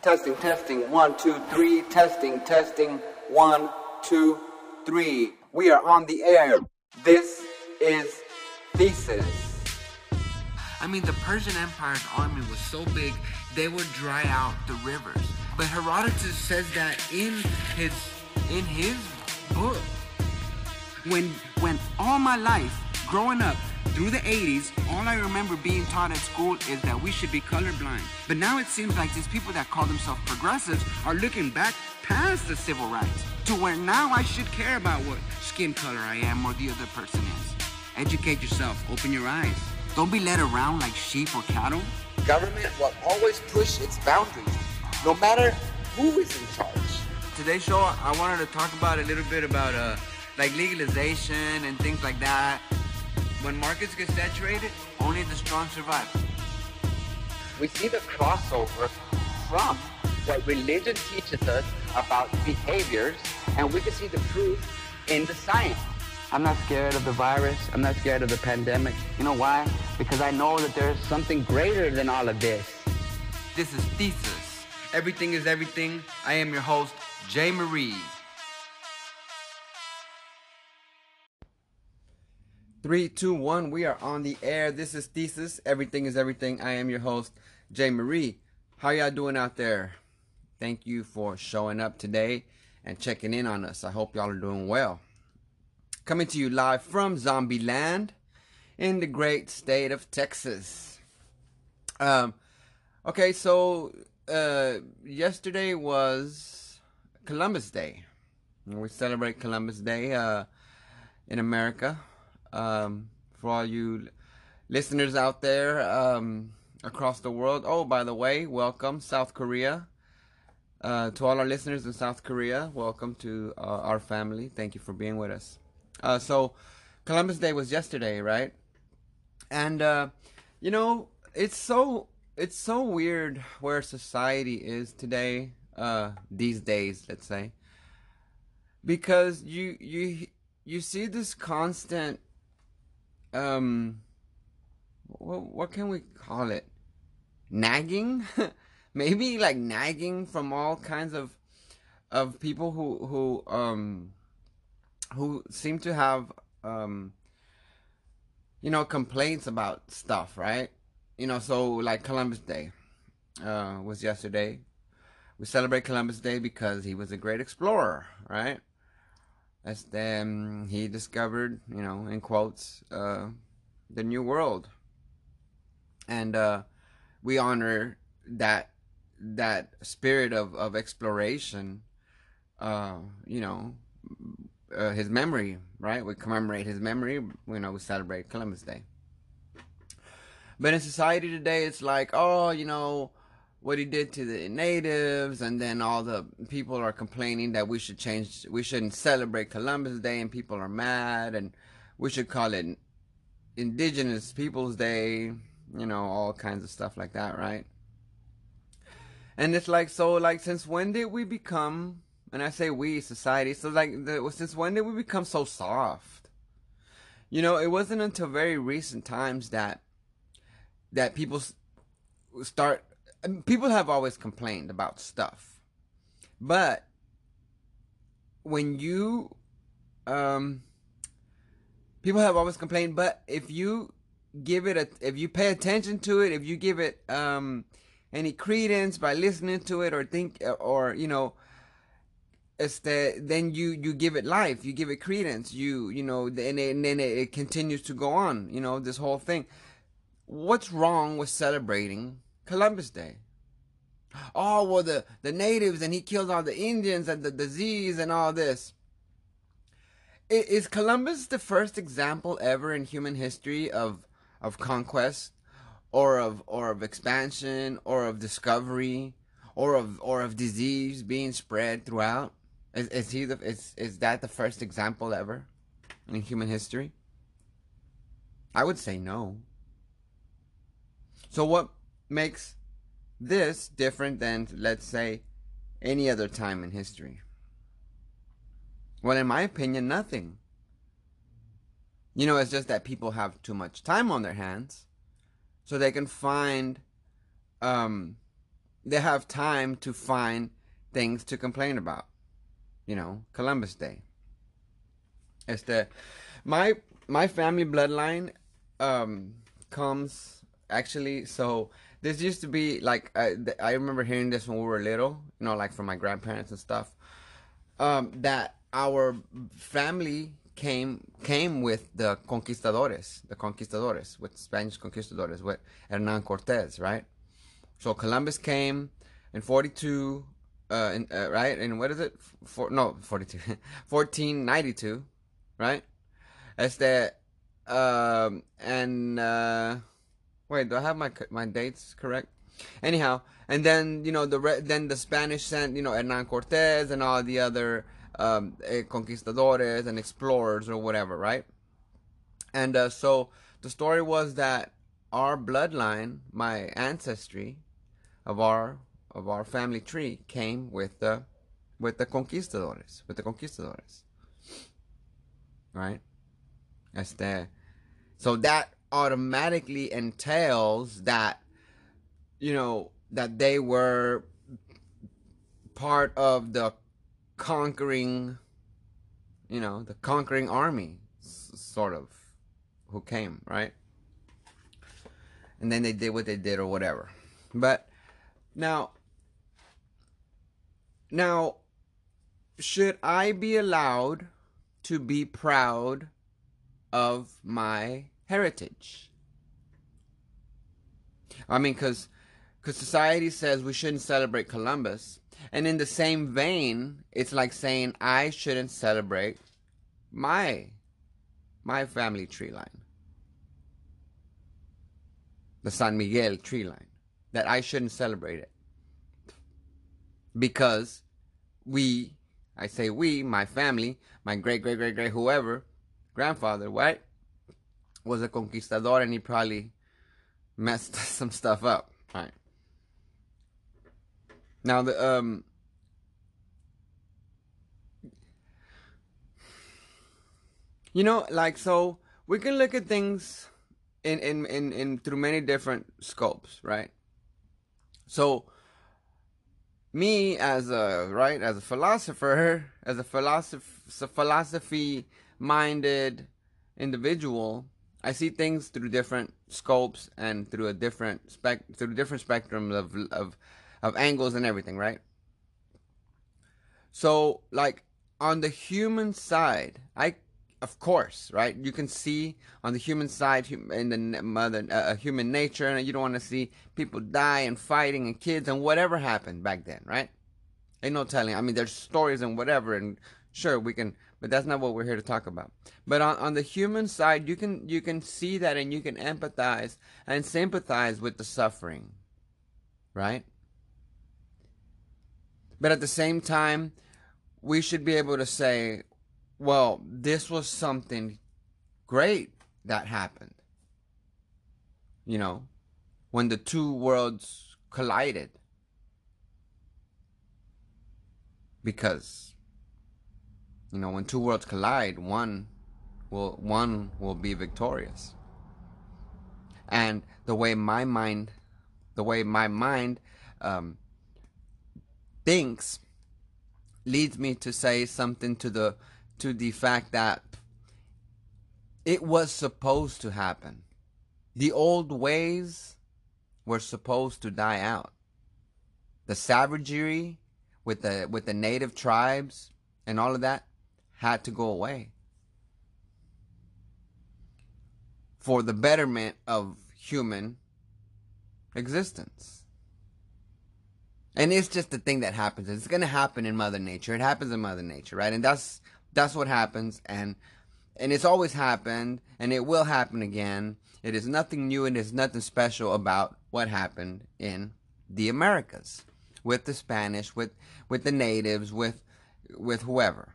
Testing, testing, one, two, three. Testing, testing, one, two, three. We are on the air. This is Thesis. I mean, the Persian Empire's army was so big, they would dry out the rivers. But Herodotus says that in his in his book. When when all my life growing up through the 80s, all I remember being taught at school is that we should be colorblind. But now it seems like these people that call themselves progressives are looking back past the civil rights to where now I should care about what skin color I am or the other person is. Educate yourself, open your eyes. Don't be led around like sheep or cattle. Government will always push its boundaries, no matter who is in charge. Today's show, I wanted to talk about a little bit about uh, like legalization and things like that. When markets get saturated, only the strong survive. We see the crossover from what religion teaches us about behaviors, and we can see the proof in the science. I'm not scared of the virus. I'm not scared of the pandemic. You know why? Because I know that there's something greater than all of this. This is Thesis. Everything is everything. I am your host, Jay Marie. Three, two, one. We are on the air. This is Thesis. Everything is everything. I am your host, Jay Marie. How y'all doing out there? Thank you for showing up today and checking in on us. I hope y'all are doing well. Coming to you live from Zombie Land in the great state of Texas. Um, okay, so uh, yesterday was Columbus Day. We celebrate Columbus Day uh, in America. Um, for all you listeners out there um, across the world. Oh, by the way, welcome South Korea. Uh, to all our listeners in South Korea, welcome to uh, our family. Thank you for being with us. Uh, so, Columbus Day was yesterday, right? And uh, you know, it's so it's so weird where society is today, uh, these days, let's say, because you you you see this constant um what, what can we call it? Nagging? Maybe like nagging from all kinds of of people who who um who seem to have um you know complaints about stuff right? You know so like columbus day uh was yesterday. We celebrate columbus day because he was a great explorer right as then he discovered, you know, in quotes, uh, the new world. And uh, we honor that that spirit of, of exploration, uh, you know, uh, his memory, right? We commemorate his memory, you know, we celebrate Columbus Day. But in society today, it's like, oh, you know, what he did to the natives and then all the people are complaining that we should change we shouldn't celebrate Columbus Day and people are mad and we should call it indigenous peoples day you know all kinds of stuff like that right? And it's like so like since when did we become and I say we society so like the, since when did we become so soft? You know it wasn't until very recent times that that people start people have always complained about stuff, but when you, um, people have always complained, but if you give it a, if you pay attention to it, if you give it, um, any credence by listening to it or think, or, you know, este, then you, you give it life, you give it credence, you, you know, and, it, and then it continues to go on, you know, this whole thing. What's wrong with celebrating Columbus Day. Oh, well, the, the natives and he killed all the Indians and the disease and all this. Is Columbus the first example ever in human history of, of conquest or of, or of expansion or of discovery or of, or of disease being spread throughout? Is, is he the, is, is that the first example ever in human history? I would say no. So what makes this different than, let's say, any other time in history? Well, in my opinion, nothing. You know, it's just that people have too much time on their hands, so they can find, um, they have time to find things to complain about. You know, Columbus Day. Este, my my family bloodline um comes actually so this used to be like I, I remember hearing this when we were little you know like from my grandparents and stuff um that our family came came with the conquistadores the conquistadores with spanish conquistadores with hernan cortez right? So columbus came in 42 uh, in, uh right? And what is it? For, no 42 1492 right? Este um, and uh, wait, do I have my my dates correct? Anyhow, and then you know the then the Spanish sent you know Hernan Cortez and all the other um, eh, conquistadores and explorers or whatever, right? And uh, so the story was that our bloodline, my ancestry of our of our family tree, came with the with the conquistadores, with the conquistadores, right? Este, so that automatically entails that, you know, that they were part of the conquering, you know, the conquering army, sort of, who came, right? And then they did what they did or whatever. But now, now, should I be allowed to be proud of my heritage. I mean, because because society says we shouldn't celebrate Columbus, and in the same vein, it's like saying I shouldn't celebrate my my family tree line, the San Miguel tree line, that I shouldn't celebrate it. Because we, I say we, my family, my great great great great whoever grandfather, right, was a conquistador and he probably messed some stuff up. Right. Now the um you know like so we can look at things in in in, in through many different scopes, right? So me as a right as a philosopher as a philosophy philosophy minded individual, I see things through different scopes and through a different spec through different spectrums of of of angles and everything, right? So, like on the human side, I of course, right? You can see on the human side in the mother uh, human nature, and you don't want to see people die and fighting and kids and whatever happened back then, right? Ain't no telling. I mean, there's stories and whatever, and sure we can but that's not what we're here to talk about. But on, on the human side you can you can see that and you can empathize and sympathize with the suffering right? But at the same time we should be able to say well this was something great that happened. You know when the two worlds collided. Because you know, when two worlds collide, one will one will be victorious. And the way my mind, the way my mind um, thinks, leads me to say something to the to the fact that it was supposed to happen. The old ways were supposed to die out. The savagery with the with the native tribes and all of that had to go away for the betterment of human existence. And it's just the thing that happens. It's going to happen in Mother Nature. It happens in Mother Nature, right? And that's that's what happens and and it's always happened and it will happen again. It is nothing new and there's nothing special about what happened in the Americas with the Spanish, with with the natives, with with whoever.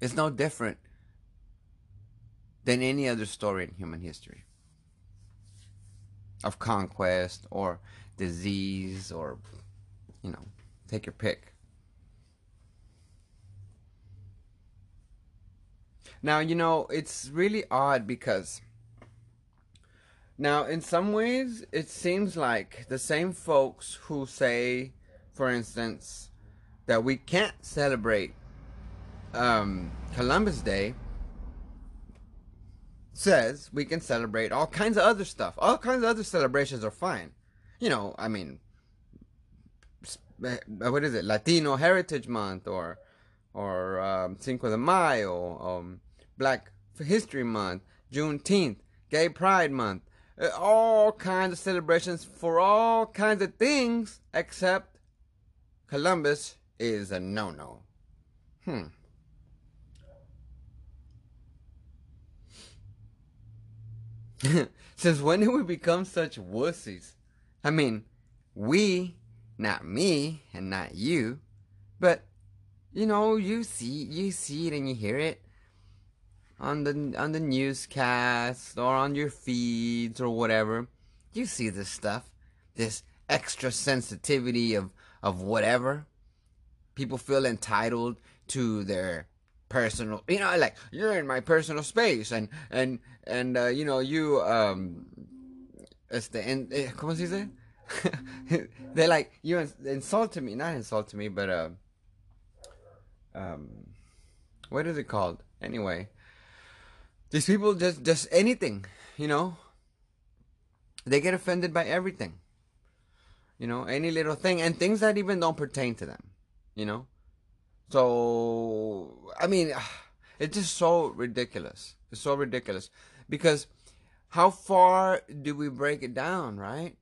It's no different than any other story in human history of conquest or disease or, you know, take your pick. Now, you know, it's really odd because Now, in some ways, it seems like the same folks who say, for instance, that we can't celebrate um, Columbus Day says we can celebrate all kinds of other stuff. All kinds of other celebrations are fine. You know, I mean, what is it? Latino Heritage Month or or um, Cinco de Mayo, um, Black History Month, Juneteenth, Gay Pride Month, uh, all kinds of celebrations for all kinds of things except Columbus is a no-no. Hmm. Since when did we become such wussies? I mean, we, not me and not you, but you know, you see you see it and you hear it on the on the newscast or on your feeds or whatever. You see this stuff, this extra sensitivity of of whatever. People feel entitled to their personal you know like you're in my personal space and and and uh, you know you um este and eh, ¿cómo se dice? they like you insulted me not insulted me but uh um what is it called? Anyway these people just just anything you know? They get offended by everything you know any little thing and things that even don't pertain to them you know so, I mean, it's just so ridiculous. It's so ridiculous because how far do we break it down, right?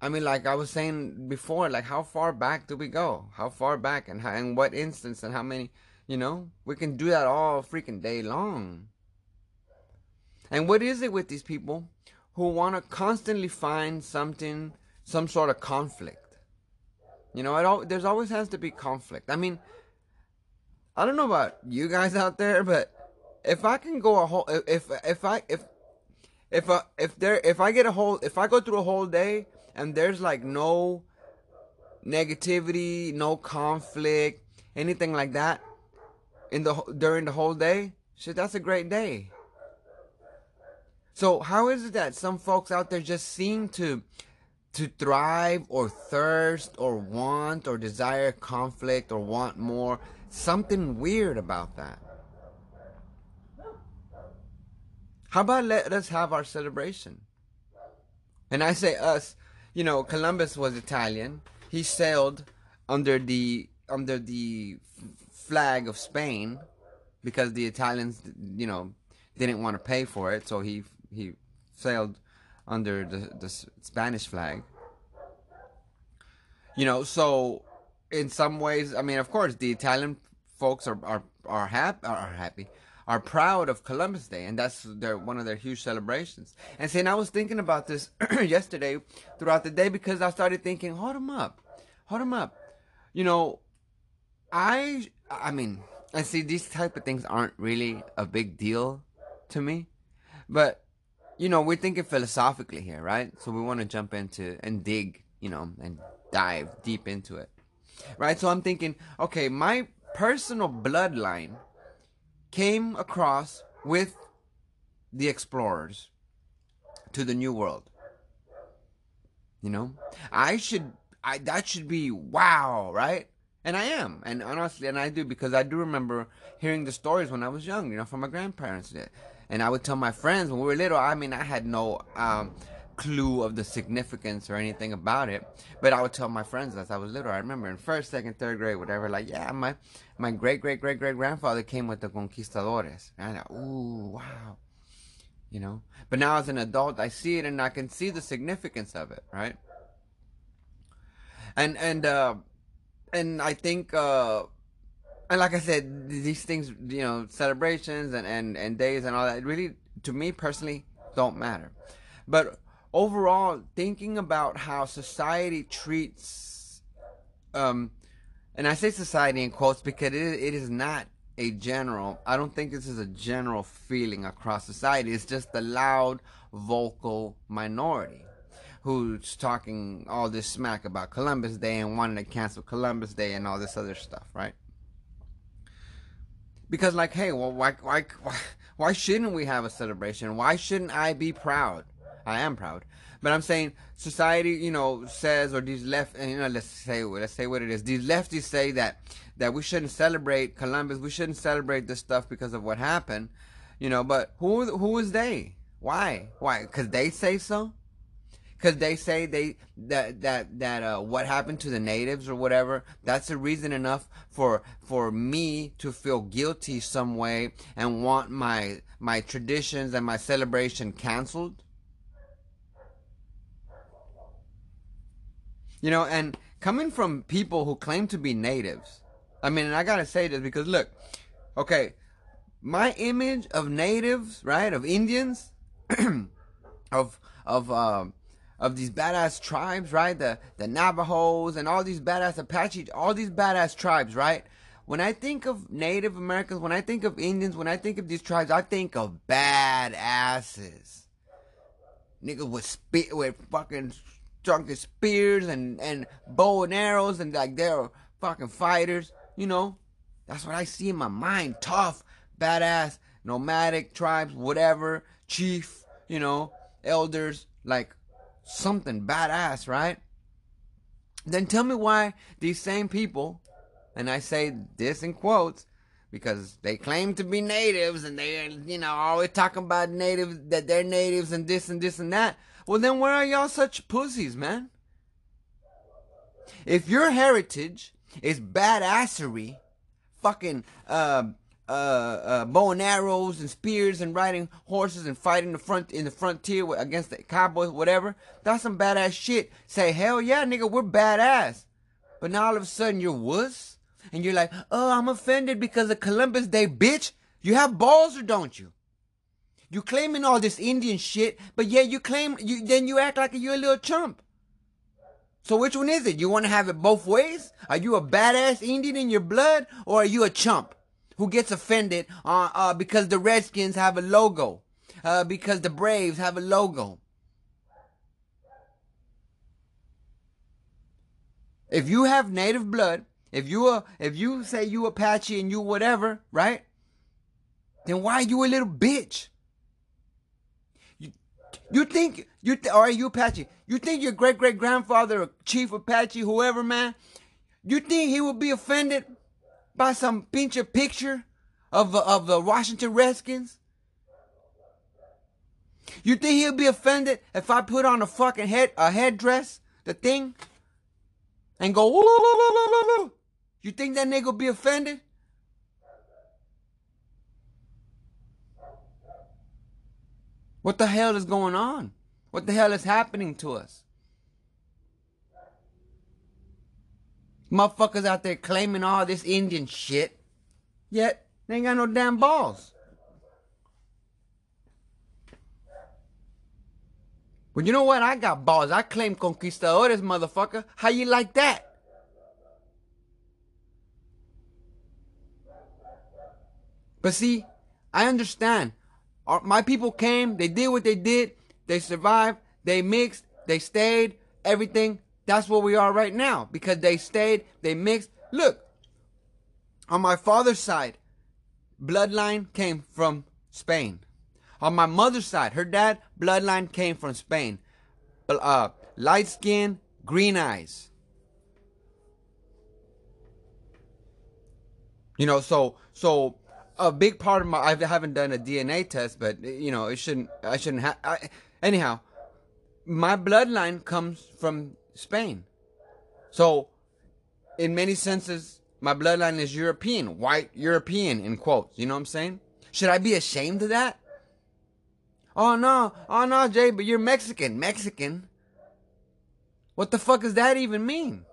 I mean, like I was saying before, like how far back do we go? How far back and how, and what instance and how many, you know? We can do that all freaking day long. And what is it with these people who want to constantly find something, some sort of conflict? You know, all, there's always has to be conflict. I mean, I don't know about you guys out there, but if I can go a whole if if I if if uh, if there if I get a whole if I go through a whole day and there's like no negativity, no conflict, anything like that in the during the whole day, shit, that's a great day. So how is it that some folks out there just seem to to thrive or thirst or want or desire conflict or want more something weird about that. How about let us have our celebration? And I say us, you know, Columbus was Italian. He sailed under the under the flag of Spain because the Italians, you know, didn't want to pay for it, so he he sailed under the the Spanish flag. You know, so in some ways, I mean, of course, the Italian folks are are are happy are happy are proud of Columbus Day, and that's their one of their huge celebrations. And see, and I was thinking about this yesterday throughout the day because I started thinking, hold them up, hold them up. You know, I I mean, I see these type of things aren't really a big deal to me, but you know, we're thinking philosophically here, right? So we want to jump into and dig, you know, and dive deep into it. Right? So I'm thinking, okay, my personal bloodline came across with the explorers to the new world. You know, I should, I that should be wow, right? And I am, and honestly, and I do because I do remember hearing the stories when I was young, you know, from my grandparents. And I would tell my friends when we were little. I mean, I had no um, clue of the significance or anything about it. But I would tell my friends as I was little. I remember in first, second, third grade, whatever. Like, yeah, my my great great great great grandfather came with the conquistadores. And I ooh, wow, you know. But now as an adult, I see it and I can see the significance of it, right? And and uh, and I think. Uh, and like I said, these things, you know, celebrations and, and, and days and all that, really, to me personally, don't matter. But overall thinking about how society treats um and I say society in quotes because it, it is not a general I don't think this is a general feeling across society. It's just the loud vocal minority who's talking all this smack about Columbus Day and wanting to cancel Columbus Day and all this other stuff right? Because like hey well why why why, why shouldn't we have a celebration? Why shouldn't I be proud I am proud. But I'm saying society, you know, says or these left, and you know, let's say let's say what it is. These lefties say that that we shouldn't celebrate Columbus. We shouldn't celebrate this stuff because of what happened, you know. But who who is they? Why? Why? Because they say so because they say they that that that uh, what happened to the natives or whatever that's a reason enough for for me to feel guilty some way and want my my traditions and my celebration canceled you know and coming from people who claim to be natives i mean i gotta say this because look okay my image of natives right of indians of of um of these badass tribes, right? The the Navajos and all these badass Apache, all these badass tribes, right? When I think of Native Americans, when I think of Indians, when I think of these tribes, I think of badasses. Niggas with spe- with fucking drunken spears and and bow and arrows and like they're fucking fighters, you know? That's what I see in my mind. Tough, badass, nomadic tribes, whatever, chief, you know, elders, like something badass, right? Then tell me why these same people, and I say this in quotes, because they claim to be natives and they're, you know, always talking about natives, that they're natives and this and this and that. Well, then why are y'all such pussies, man? If your heritage is badassery, fucking, uh, uh, uh, bow and arrows and spears and riding horses and fighting the front in the frontier against the cowboys, whatever. That's some badass shit. Say hell yeah, nigga, we're badass. But now all of a sudden you're wuss and you're like, oh, I'm offended because of Columbus Day, bitch. You have balls or don't you? You claiming all this Indian shit, but yeah, you claim you then you act like you're a little chump. So which one is it? You want to have it both ways? Are you a badass Indian in your blood, or are you a chump? who gets offended uh, uh, because the Redskins have a logo, uh, because the Braves have a logo. If you have native blood, if you are, if you say you Apache and you whatever, right? Then why are you a little bitch? You, think you th- or you Apache? You think your great great grandfather, Chief Apache, whoever man, you think he would be offended by some pinche picture of the, of the Washington Redskins? You think he'll be offended if I put on a fucking head a headdress, the thing, and go? Woo, woo, woo, you think that nigga will be offended? What the hell is going on? What the hell is happening to us? Motherfuckers out there claiming all this Indian shit, yet they ain't got no damn balls. Well, you know what? I got balls. I claim conquistadores, oh, motherfucker. How you like that? But see, I understand. My people came, they did what they did, they survived, they mixed, they stayed, everything. That's where we are right now because they stayed, they mixed. Look, on my father's side, bloodline came from Spain. On my mother's side, her dad, bloodline came from Spain. Uh, light skin, green eyes. You know, so so a big part of my I haven't done a DNA test, but you know, it shouldn't I shouldn't have. Anyhow, my bloodline comes from Spain. So, in many senses, my bloodline is European, white European, in quotes. You know what I'm saying? Should I be ashamed of that? Oh no, oh no, Jay, but you're Mexican. Mexican? What the fuck does that even mean?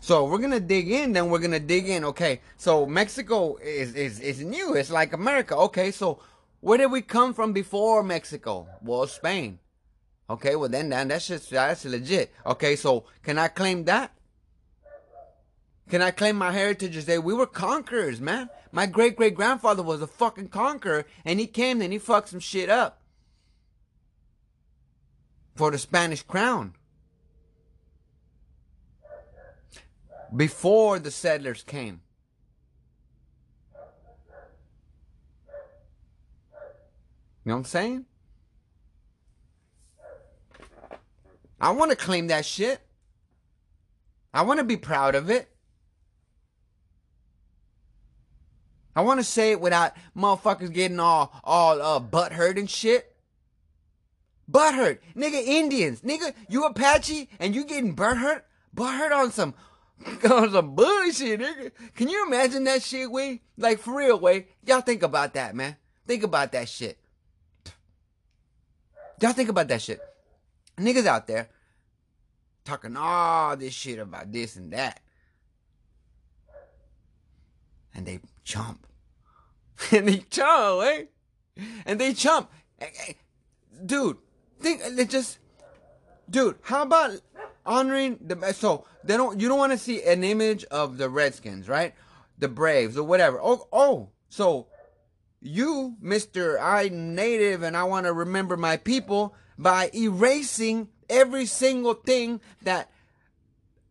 So we're gonna dig in, then we're gonna dig in. Okay, so Mexico is is is new. It's like America. Okay, so where did we come from before Mexico? Well, Spain. Okay, well then, then that's just that's legit. Okay, so can I claim that? Can I claim my heritage and say we were conquerors, man? My great great grandfather was a fucking conqueror, and he came and he fucked some shit up for the Spanish crown. Before the settlers came. You know what I'm saying? I want to claim that shit. I want to be proud of it. I want to say it without motherfuckers getting all all uh butthurt and shit. Butthurt, nigga, Indians, nigga, you Apache and you getting butthurt, butthurt on some on some bullshit, nigga. Can you imagine that shit, way? Like for real, way? Y'all think about that, man. Think about that shit. Y'all think about that shit. Niggas out there talking all this shit about this and that. And they chump. and they chump, eh? And they chump. Dude, think they just dude, how about honoring the so they don't you don't want to see an image of the Redskins, right? The Braves or whatever. Oh, oh, so you, Mr. I native and I want to remember my people by erasing every single thing that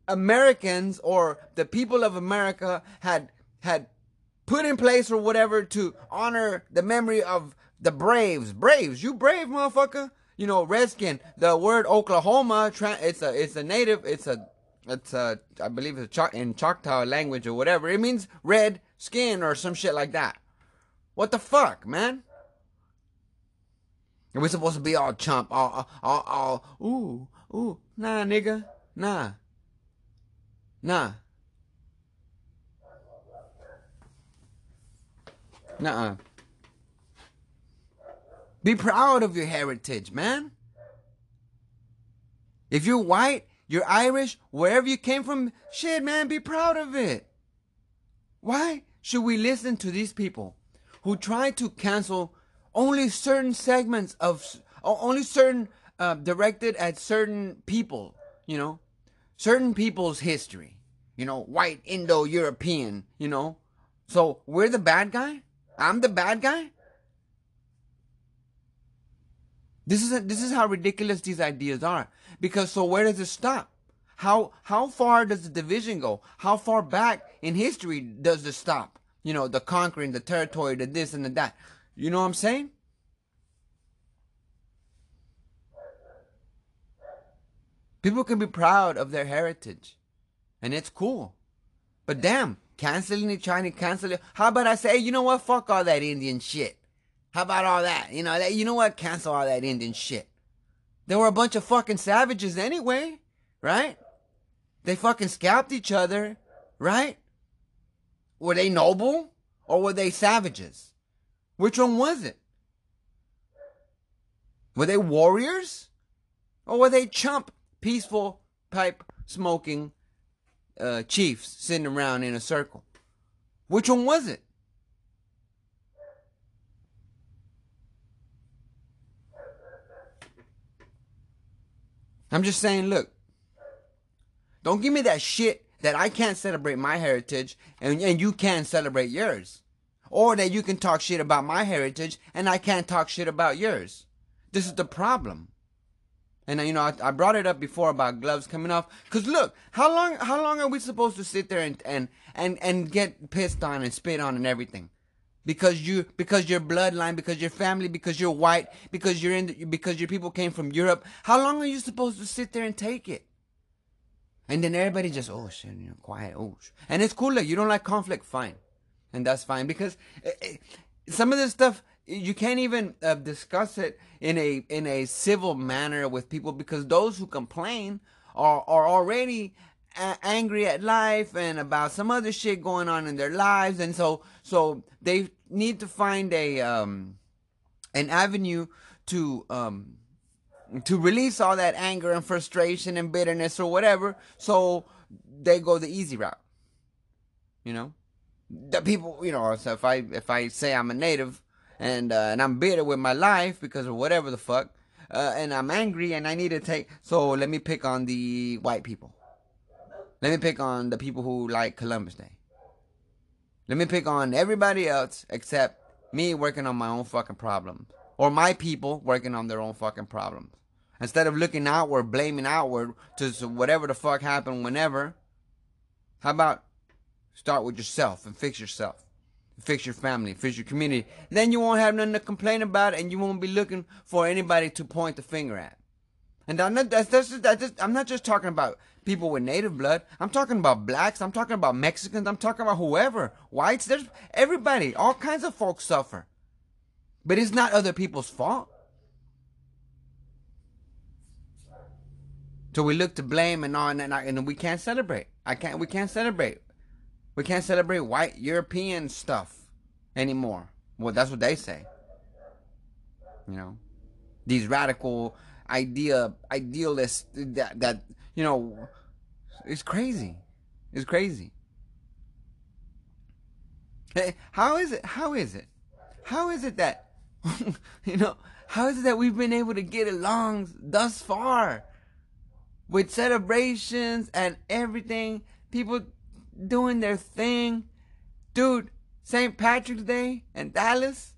Americans or the people of America had had put in place or whatever to honor the memory of the Braves. Braves, you brave motherfucker. You know, redskin. The word Oklahoma, it's a it's a native. It's a it's a I believe it's a in Choctaw language or whatever. It means red skin or some shit like that. What the fuck, man? Are we supposed to be all chump, all, all, all, ooh, ooh, nah, nigga, nah, nah. Nuh-uh. Be proud of your heritage, man. If you're white, you're Irish, wherever you came from, shit, man, be proud of it. Why should we listen to these people? who try to cancel only certain segments of only certain uh, directed at certain people you know certain people's history you know white indo-european you know so we're the bad guy i'm the bad guy this is a, this is how ridiculous these ideas are because so where does it stop how how far does the division go how far back in history does it stop you know, the conquering, the territory, the this and the that. You know what I'm saying? People can be proud of their heritage. And it's cool. But damn, canceling the trying to cancel. How about I say, hey, you know what? Fuck all that Indian shit. How about all that? You know, that, you know what? Cancel all that Indian shit. They were a bunch of fucking savages anyway, right? They fucking scalped each other, right? Were they noble or were they savages? Which one was it? Were they warriors or were they chump, peaceful, pipe smoking uh, chiefs sitting around in a circle? Which one was it? I'm just saying, look, don't give me that shit that I can't celebrate my heritage and, and you can't celebrate yours. Or that you can talk shit about my heritage and I can't talk shit about yours. This is the problem. And uh, you know, I, I brought it up before about gloves coming off. Cause look, how long, how long are we supposed to sit there and, and, and, and get pissed on and spit on and everything? Because you, because your bloodline, because your family, because you're white, because you're in, the, because your people came from Europe. How long are you supposed to sit there and take it? And then everybody just, oh shit, you know, quiet, oh. And it's cool, like, you don't like conflict, fine. And that's fine because it, eh, it, eh, some of this stuff, you can't even uh, discuss it in a in a civil manner with people because those who complain are are already a- angry at life and about some other shit going on in their lives and so so they need to find a um an avenue to um to release all that anger and frustration and bitterness or whatever. So they go the easy route. You know, the people. You know, so if I if I say I'm a native and uh, and I'm bitter with my life because of whatever the fuck, uh, and I'm angry and I need to take. So let me pick on the white people. Let me pick on the people who like Columbus Day. Let me pick on everybody else except me working on my own fucking problems. Or my people working on their own fucking problems. Instead of looking outward, blaming outward to whatever the fuck happened whenever, how about start with yourself and fix yourself? fix your family, fix your community. Then you won't have nothing to complain about, and you won't be looking for anybody to point the finger at. And I'm not, that's, that's, that's just, I'm not just talking about people with native blood. I'm talking about blacks. I'm talking about Mexicans. I'm talking about whoever. Whites. There's everybody. All kinds of folks suffer. But it's not other people's fault. So we look to blame and all, and, and we can't celebrate. I can't. We can't celebrate. We can't celebrate white European stuff anymore. Well, that's what they say. You know, these radical idea idealists that that you know, it's crazy. It's crazy. Hey, how is it? How is it? How is it that you know? How is it that we've been able to get along thus far? with celebrations and everything, people doing their thing. Dude, St. Patrick's Day in Dallas,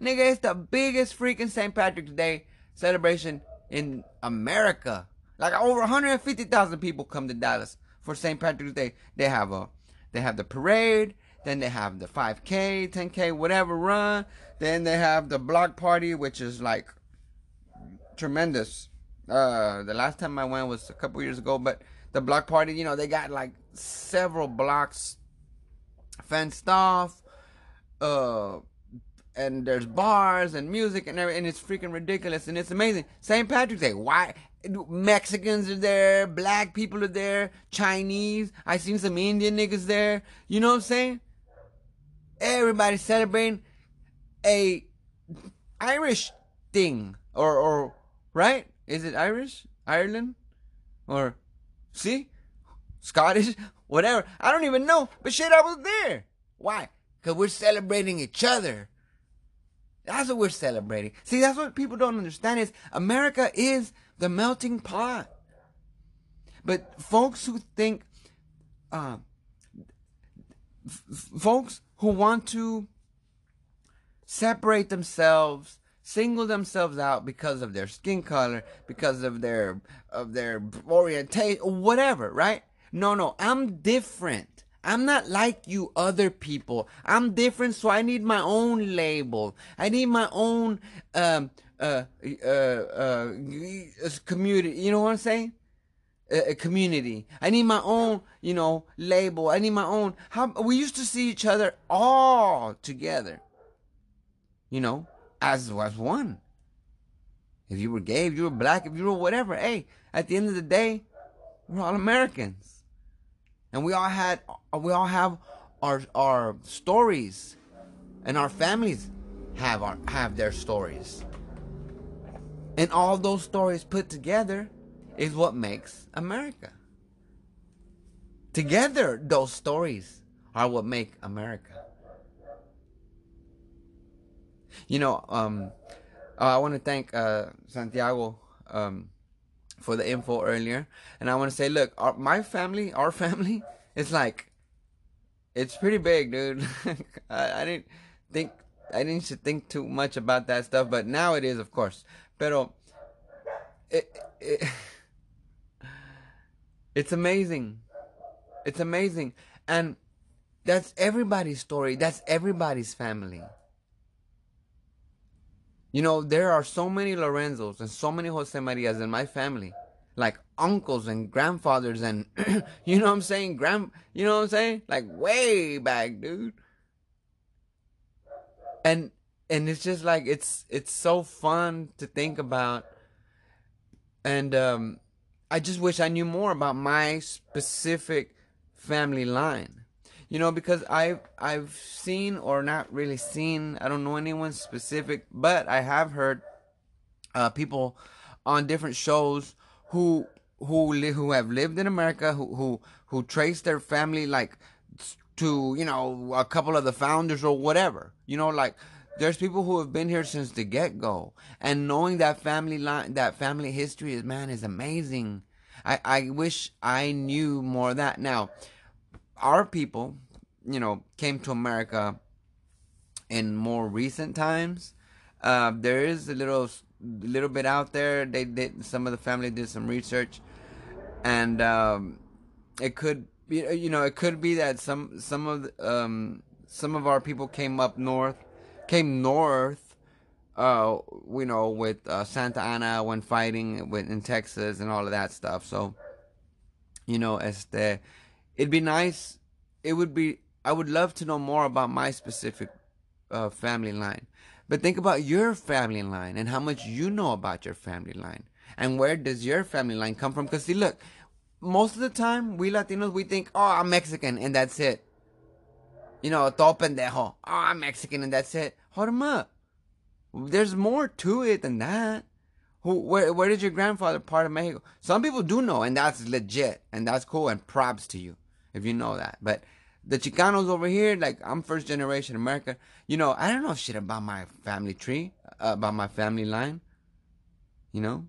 nigga, it's the biggest freaking St. Patrick's Day celebration in America. Like over 150,000 people come to Dallas for St. Patrick's Day. They have a, they have the parade, then they have the 5K, 10K, whatever run. Then they have the block party, which is like tremendous. Uh, the last time I went was a couple years ago, but the block party, you know, they got like several blocks fenced off. Uh, and there's bars and music and everything, and it's freaking ridiculous and it's amazing. St. Patrick's Day, why? Mexicans are there, black people are there, Chinese. I seen some Indian niggas there. You know what I'm saying? Everybody celebrating a Irish thing, or or right? Is it Irish? Ireland? Or, see? Scottish? Whatever. I don't even know. But shit, I was there. Why? Because we're celebrating each other. That's what we're celebrating. See, that's what people don't understand is America is the melting pot. But folks who think, uh, f- folks who want to separate themselves single themselves out because of their skin color, because of their of their orientation, whatever, right? No, no, I'm different. I'm not like you other people. I'm different, so I need my own label. I need my own um uh uh uh community. You know what I'm saying? A, community. I need my own, you know, label. I need my own. How we used to see each other all together. You know, as was one. If you were gay, if you were black, if you were whatever, hey, at the end of the day, we're all Americans, and we all had, we all have our our stories, and our families have our have their stories, and all those stories put together is what makes America. Together, those stories are what make America. You know, um, uh, I want to thank uh, Santiago um, for the info earlier, and I want to say, look, our, my family, our family, is like, it's pretty big, dude. I, I, didn't think, I didn't think too much about that stuff, but now it is, of course. Pero, it, it it's amazing. It's amazing, and that's everybody's story. That's everybody's family. You know, there are so many Lorenzos and so many Jose Marias in my family. Like uncles and grandfathers and you know what I'm saying? Grand you know what I'm saying? Like way back, dude. And and it's just like it's it's so fun to think about. And um I just wish I knew more about my specific family line you know because i've i've seen or not really seen i don't know anyone specific but i have heard uh, people on different shows who who li- who have lived in america who who who trace their family like to you know a couple of the founders or whatever. You know like there's people who have been here since the get-go and knowing that family line that family history is man is amazing. I i wish i knew more of that. Now our people, you know, came to America in more recent times. Uh, there is a little little bit out there. They did some of the family did some research, and um, it could be you know it could be that some some of um, some of our people came up north, came north, uh, you know, with uh, Santa Anna when fighting with, in Texas and all of that stuff. So, you know, este, it'd be nice. It would be. I would love to know more about my specific uh, family line. But think about your family line and how much you know about your family line. And where does your family line come from? Because see, look, most of the time, we Latinos, we think, oh, I'm Mexican, and that's it. You know, todo pendejo. Oh, I'm Mexican, and that's it. Hold up. There's more to it than that. Who, where, where did your grandfather part of Mexico? Some people do know, and that's legit, and that's cool, and props to you if you know that. But the Chicanos over here, like I'm first generation American. You know, I don't know shit about my family tree, uh, about my family line. You know,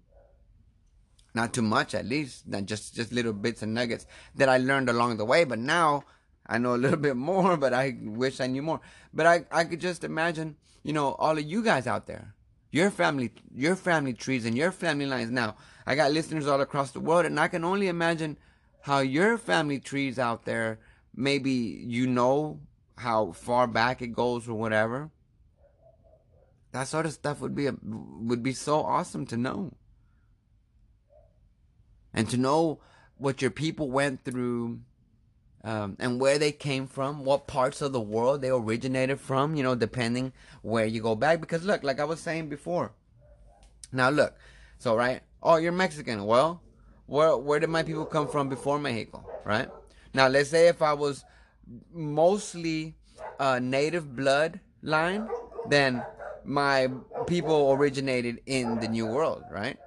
not too much at least, not just just little bits and nuggets that I learned along the way. But now I know a little bit more, but I wish I knew more. But I I could just imagine, you know, all of you guys out there, your family, your family trees and your family lines. Now I got listeners all across the world, and I can only imagine how your family trees out there maybe you know how far back it goes or whatever. That sort of stuff would be a, would be so awesome to know. And to know what your people went through um, and where they came from, what parts of the world they originated from, you know, depending where you go back. Because look, like I was saying before. Now look, so right, oh, you're Mexican. Well, where where did my people come from before Mexico, right? Now, let's say if I was mostly a native blood line, then my people originated in the New World, right?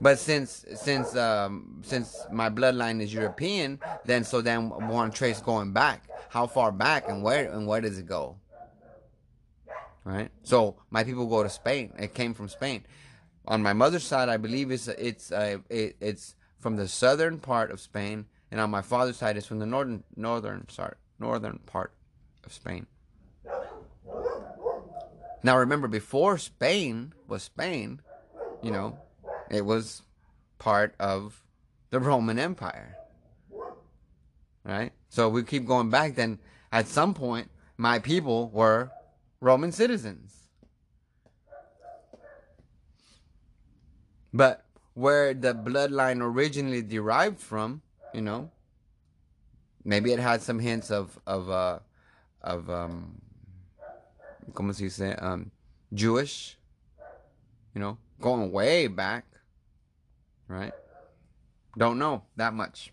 But since since um, since my bloodline is European, then so then I want to trace going back. How far back and where and where does it go? Right. So my people go to Spain. It came from Spain. On my mother's side, I believe it's it's uh, it, it's from the southern part of Spain, and on my father's side it's from the northern northern sorry northern part of Spain. Now remember, before Spain was Spain, you know, it was part of the Roman Empire. Right? So we keep going back, then at some point, my people were Roman citizens. But where the bloodline originally derived from, you know. Maybe it had some hints of of uh of um como se dice um Jewish, you know, going way back, right? Don't know that much.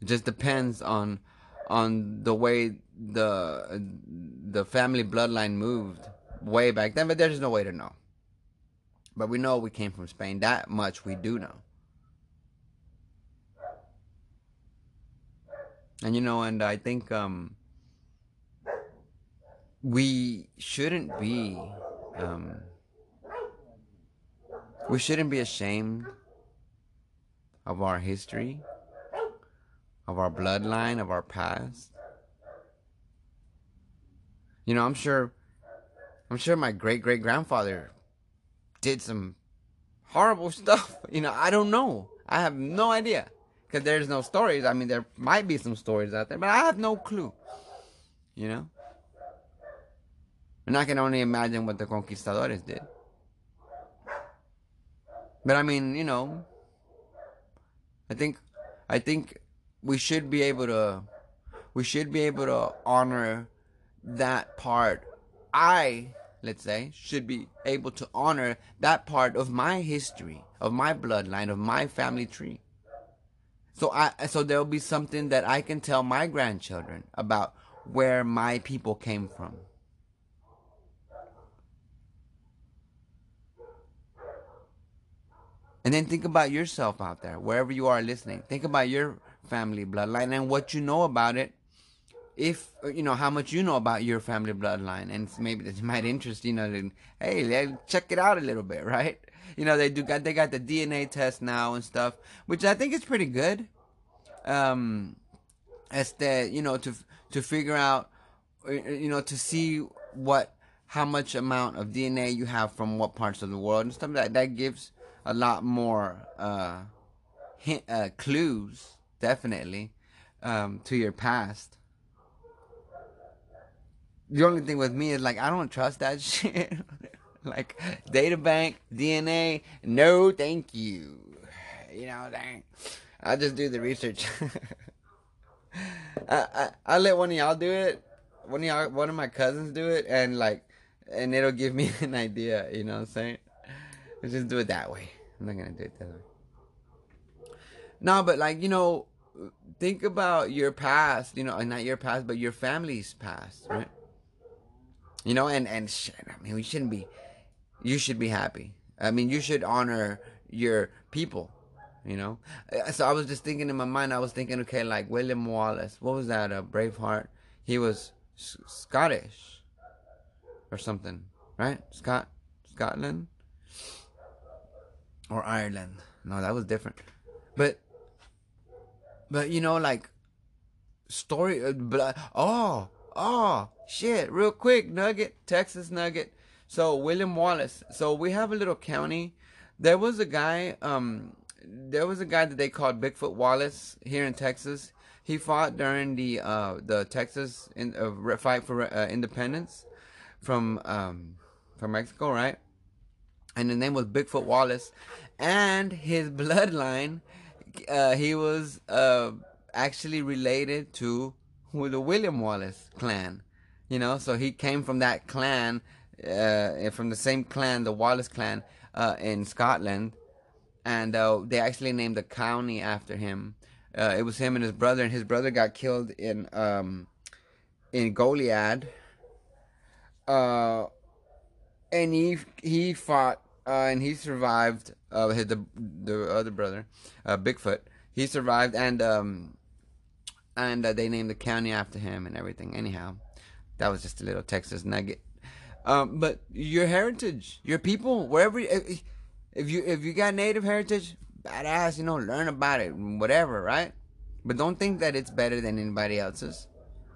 It just depends on on the way the the family bloodline moved way back then, but there's no way to know. But we know we came from Spain. That much we do know. And you know, and I think um, we shouldn't be um, we shouldn't be ashamed of our history, of our bloodline, of our past. You know, I'm sure I'm sure my great great grandfather did some horrible stuff. You know, I don't know. I have no idea because there's no stories. I mean, there might be some stories out there, but I have no clue. You know, and I can only imagine what the conquistadores did. But I mean, you know, I think, I think we should be able to, we should be able to honor that part. I let's say, should be able to honor that part of my history, of my bloodline, of my family tree. So I so there'll be something that I can tell my grandchildren about where my people came from. And then think about yourself out there, wherever you are listening. Think about your family bloodline and what you know about it if you know how much you know about your family bloodline, and maybe that might interest you know. then, hey, check it out a little bit, right? You know they do got they got the DNA test now and stuff, which I think is pretty good. Um, as the you know to to figure out, uh, you know, to see what how much amount of DNA you have from what parts of the world and stuff that. That gives a lot more uh, hint, uh, clues, definitely um, to your past. The only thing with me is like I don't trust that shit. like data bank, DNA, no thank you. You know, dang. I'll just do the research. I, I I let one of y'all do it. One of y'all, one of my cousins do it, and like, and it'll give me an idea. You know what I'm saying? Let's just do it that way. I'm not gonna do it that way. No, but like you know, think about your past. You know, not your past, but your family's past, right? You know, and and shit, I mean, we shouldn't be. You should be happy. I mean, you should honor your people. You know, Uh, so I was just thinking in my mind. I was thinking, okay, like William Wallace. What was that? A Braveheart. He was S- Scottish or something, right? Scott, Scotland or Ireland. No, that was different. But, but you know, like story. Uh, oh, oh, shit! Real quick, Nugget, Texas Nugget. So William Wallace. So we have a little county. There was a guy. Um, there was a guy that they called Bigfoot Wallace here in Texas. He fought during the uh the Texas in uh, fight for uh, independence from um from Mexico, right? and the name was Bigfoot Wallace, and his bloodline, uh, he was uh, actually related to who the William Wallace clan, you know. So he came from that clan, uh, from the same clan, the Wallace clan, uh, in Scotland, and uh, they actually named the county after him. Uh, it was him and his brother, and his brother got killed in um, in Goliad. Uh, and he he fought uh, and he survived. Uh, his, the the other brother, Bigfoot, he survived, and um, and uh, they named the county after him and everything. Anyhow, that was just a little Texas nugget. Um, but your heritage, your people, wherever, if, if you if you got native heritage, badass, you know, learn about it, whatever, right? But don't think that it's better than anybody else's.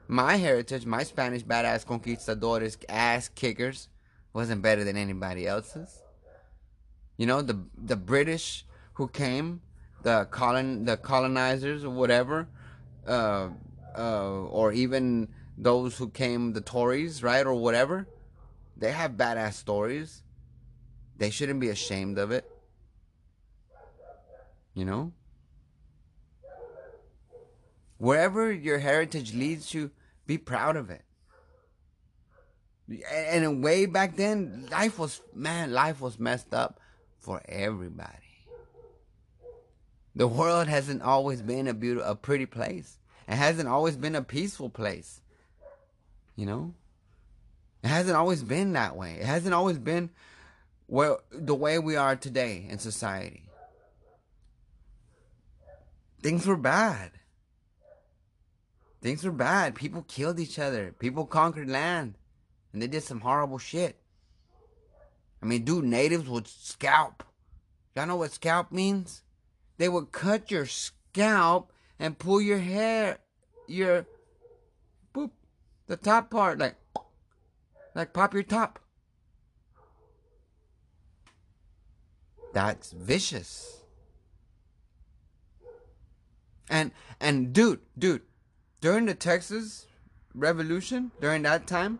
My heritage, my Spanish badass conquistadores, ass kickers, wasn't better than anybody else's. You know, the the British who came, the colon the colonizers or whatever, uh, uh, or even those who came, the Tories, right, or whatever. They have badass stories. They shouldn't be ashamed of it. You know? Wherever your heritage leads you, be proud of it. And way back then, life was, man, life was messed up for everybody. The world hasn't always been a beautiful, a pretty place. It hasn't always been a peaceful place. You know? It hasn't always been that way. It hasn't always been well the way we are today in society. Things were bad. Things were bad. People killed each other. People conquered land. And they did some horrible shit. I mean, dude, natives would scalp. Y'all know what scalp means? They would cut your scalp and pull your hair, your, boop, the top part, like, like pop your top. That's vicious. And and dude, dude, during the Texas Revolution, during that time,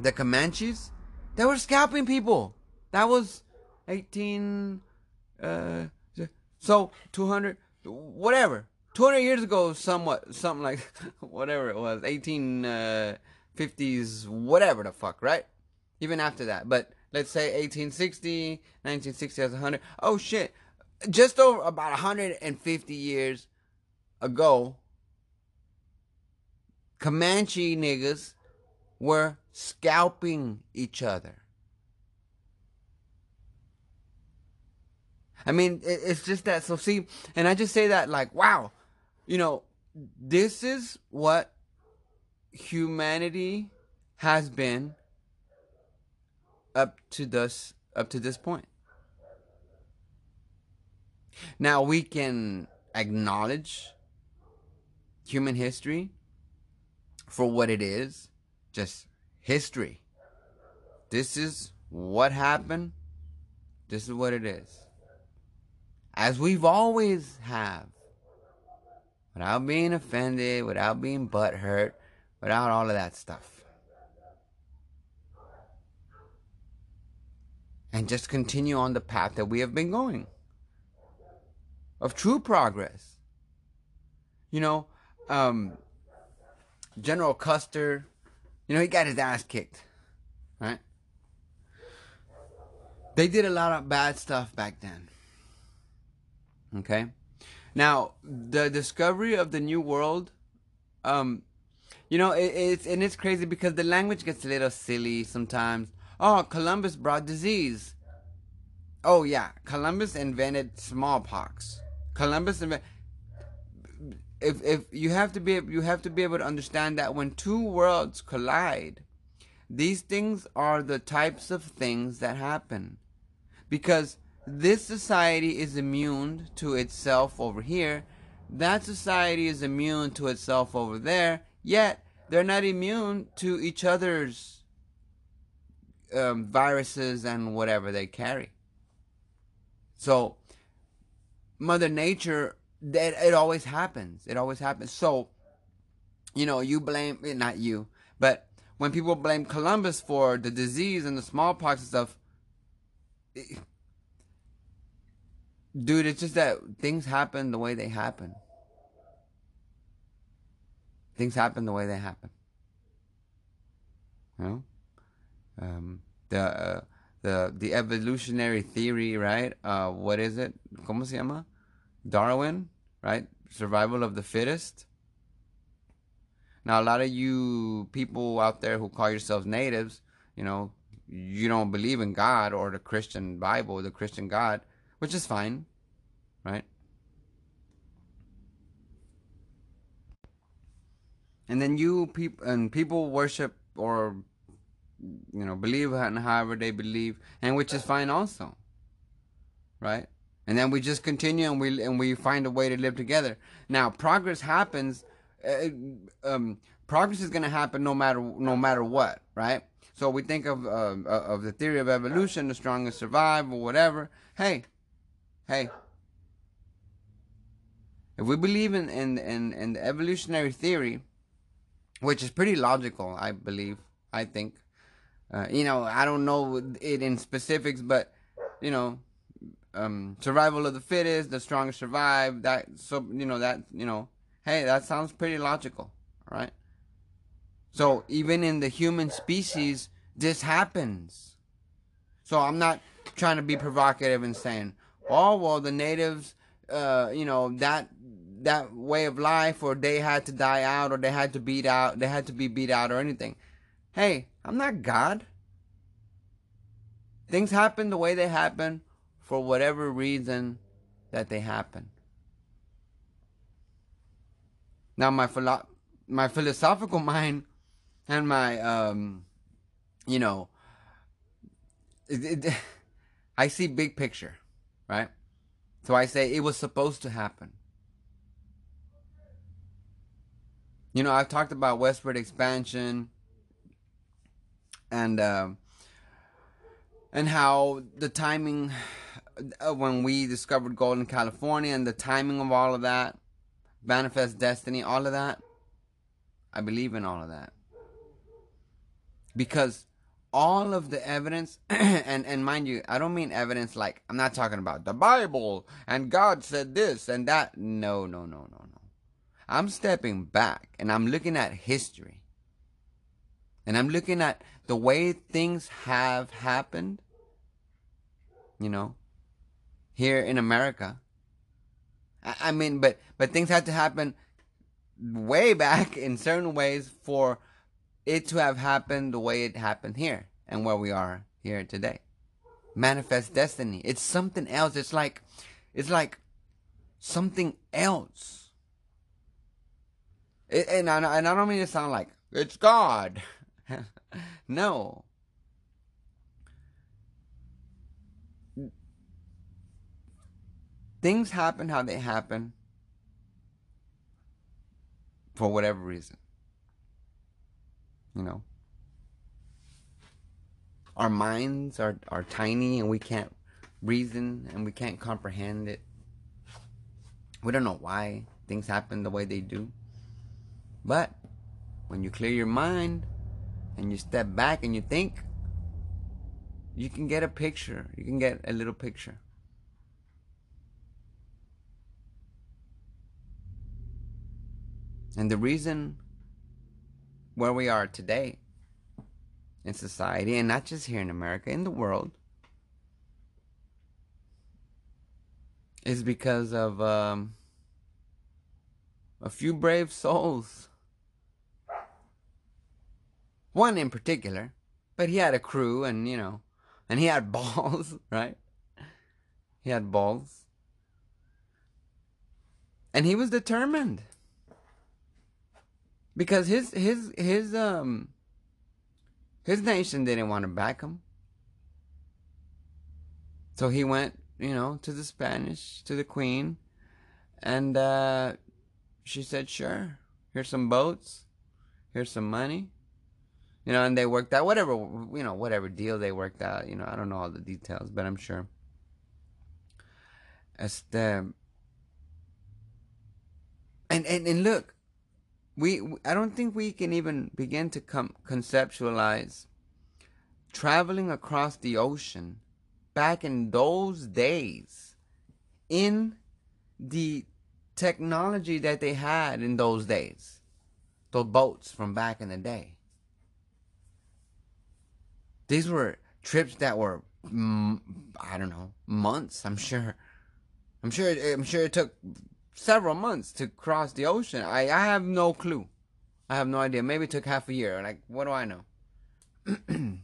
the Comanches, they were scalping people. That was 18, uh, so 200, whatever. 200 years ago, somewhat, something like, whatever it was, 1850s, uh, whatever the fuck, right? Even after that. But let's say 1860, 1960 as 100. Oh shit. Just over about 150 years ago, Comanche niggas were scalping each other. I mean, it's just that. So, see, and I just say that like, wow, you know, this is what humanity has been up to this up to this point. Now we can acknowledge human history for what it is, just history. This is what happened. This is what it is. As we've always have. without being offended, without being butthurt, without all of that stuff. And just continue on the path that we have been going of true progress. You know, um, General Custer, you know, he got his ass kicked, right? They did a lot of bad stuff back then. Okay? Now, the discovery of the new world, um, you know, it, it's and it's crazy because the language gets a little silly sometimes. Oh, Columbus brought disease. Oh yeah, Columbus invented smallpox. Columbus invented. If if you have to be you have to be able to understand that when two worlds collide, these things are the types of things that happen, because this society is immune to itself over here. That society is immune to itself over there. Yet they're not immune to each other's um, viruses and whatever they carry. So, Mother Nature, that it always happens. It always happens. So, you know, you blame eh, not you, but when people blame Columbus for the disease and the smallpox and stuff. It, Dude, it's just that things happen the way they happen. Things happen the way they happen. You know, um, the uh, the the evolutionary theory, right? Uh, what is it? ¿Cómo se llama? Darwin, right? Survival of the fittest. Now, a lot of you people out there who call yourselves natives, you know, you don't believe in God or the Christian Bible, the Christian God which is fine, right? And then you people and people worship or you know believe in however they believe, and which is fine also, right? And then we just continue and we and we find a way to live together. Now progress happens. Uh, um, progress is going to happen no matter no matter what, right? So we think of uh, of the theory of evolution, the strongest survive or whatever. Hey, hey, if we believe in, in, in, in the evolutionary theory, which is pretty logical, I believe, I think. Uh, you know, I don't know it in specifics, but, you know, um, survival of the fittest, the strongest survive, that, so, you know, that, you know, hey, that sounds pretty logical, right? So even in the human species, this happens. So I'm not trying to be provocative and saying, oh well the natives uh, you know that that way of life or they had to die out or they had to beat out they had to be beat out or anything. Hey i'm not god. Things happen the way they happen for whatever reason that they happen. Now my philo- my philosophical mind and my um you know it, it, i see big picture right? So I say it was supposed to happen. You know, I've talked about westward expansion and uh, and how the timing uh, when we discovered gold in California and the timing of all of that, manifest destiny, all of that. I believe in all of that because all of the evidence and and mind you i don't mean evidence like i'm not talking about the bible and god said this and that. No no no no no. I'm stepping back and i'm looking at history. And i'm looking at the way things have happened you know here in america. I, I mean but but things had to happen way back in certain ways for it to have happened the way it happened here and where we are here today. Manifest destiny. It's something else. It's like, it's like something else. It, and, I, and I don't mean to sound like it's God. no. Things happen how they happen for whatever reason. You know? Our minds are, are tiny and we can't reason and we can't comprehend it. We don't know why. things happen the way they do. But when you clear your mind and you step back and you think, you can get a picture. You can get a little picture. And the reason where we are today in society, and not just here in America, in the world, is because of um, a few brave souls. One in particular, but he had a crew, and you know, and he had balls, right? He had balls. And he was determined. Because his his his um his nation didn't want to back him. So he went, you know, to the Spanish, to the Queen, and uh, she said, "Sure, here's some boats, here's some money." You know, and they worked out whatever you know, whatever deal they worked out. You know, I don't know all the details, but I'm sure. Este, and and and look, we I don't think we can even begin to com- conceptualize traveling across the ocean back in those days in the technology that they had in those days those boats from back in the day. These were trips that were mm, i don't know months i'm sure. I'm sure i'm sure it took several months to cross the ocean. I, I have no clue. I have no idea. Maybe it took half a year. Like, what do I know?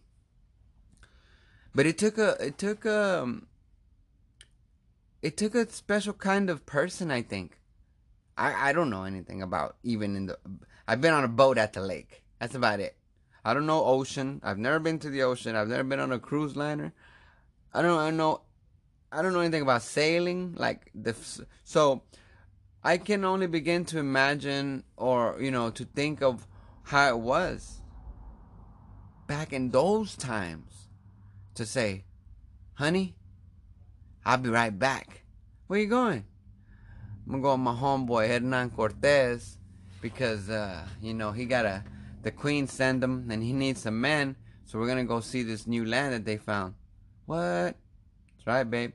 but it took a it took a um, it took a special kind of person, I think. I, I don't know anything about even in the I've been on a boat at the lake. That's about it. I don't know ocean. I've never been to the ocean. I've never been on a cruise liner. I don't I know I don't know anything about sailing like the so I can only begin to imagine or, you know, to think of how it was back in those times to say, honey, I'll be right back. Where you going? I'm gonna go with my homeboy Hernan Cortez because, uh, you know, he got a, the queen send him and he needs some men. So we're gonna go see this new land that they found. What? That's right, babe.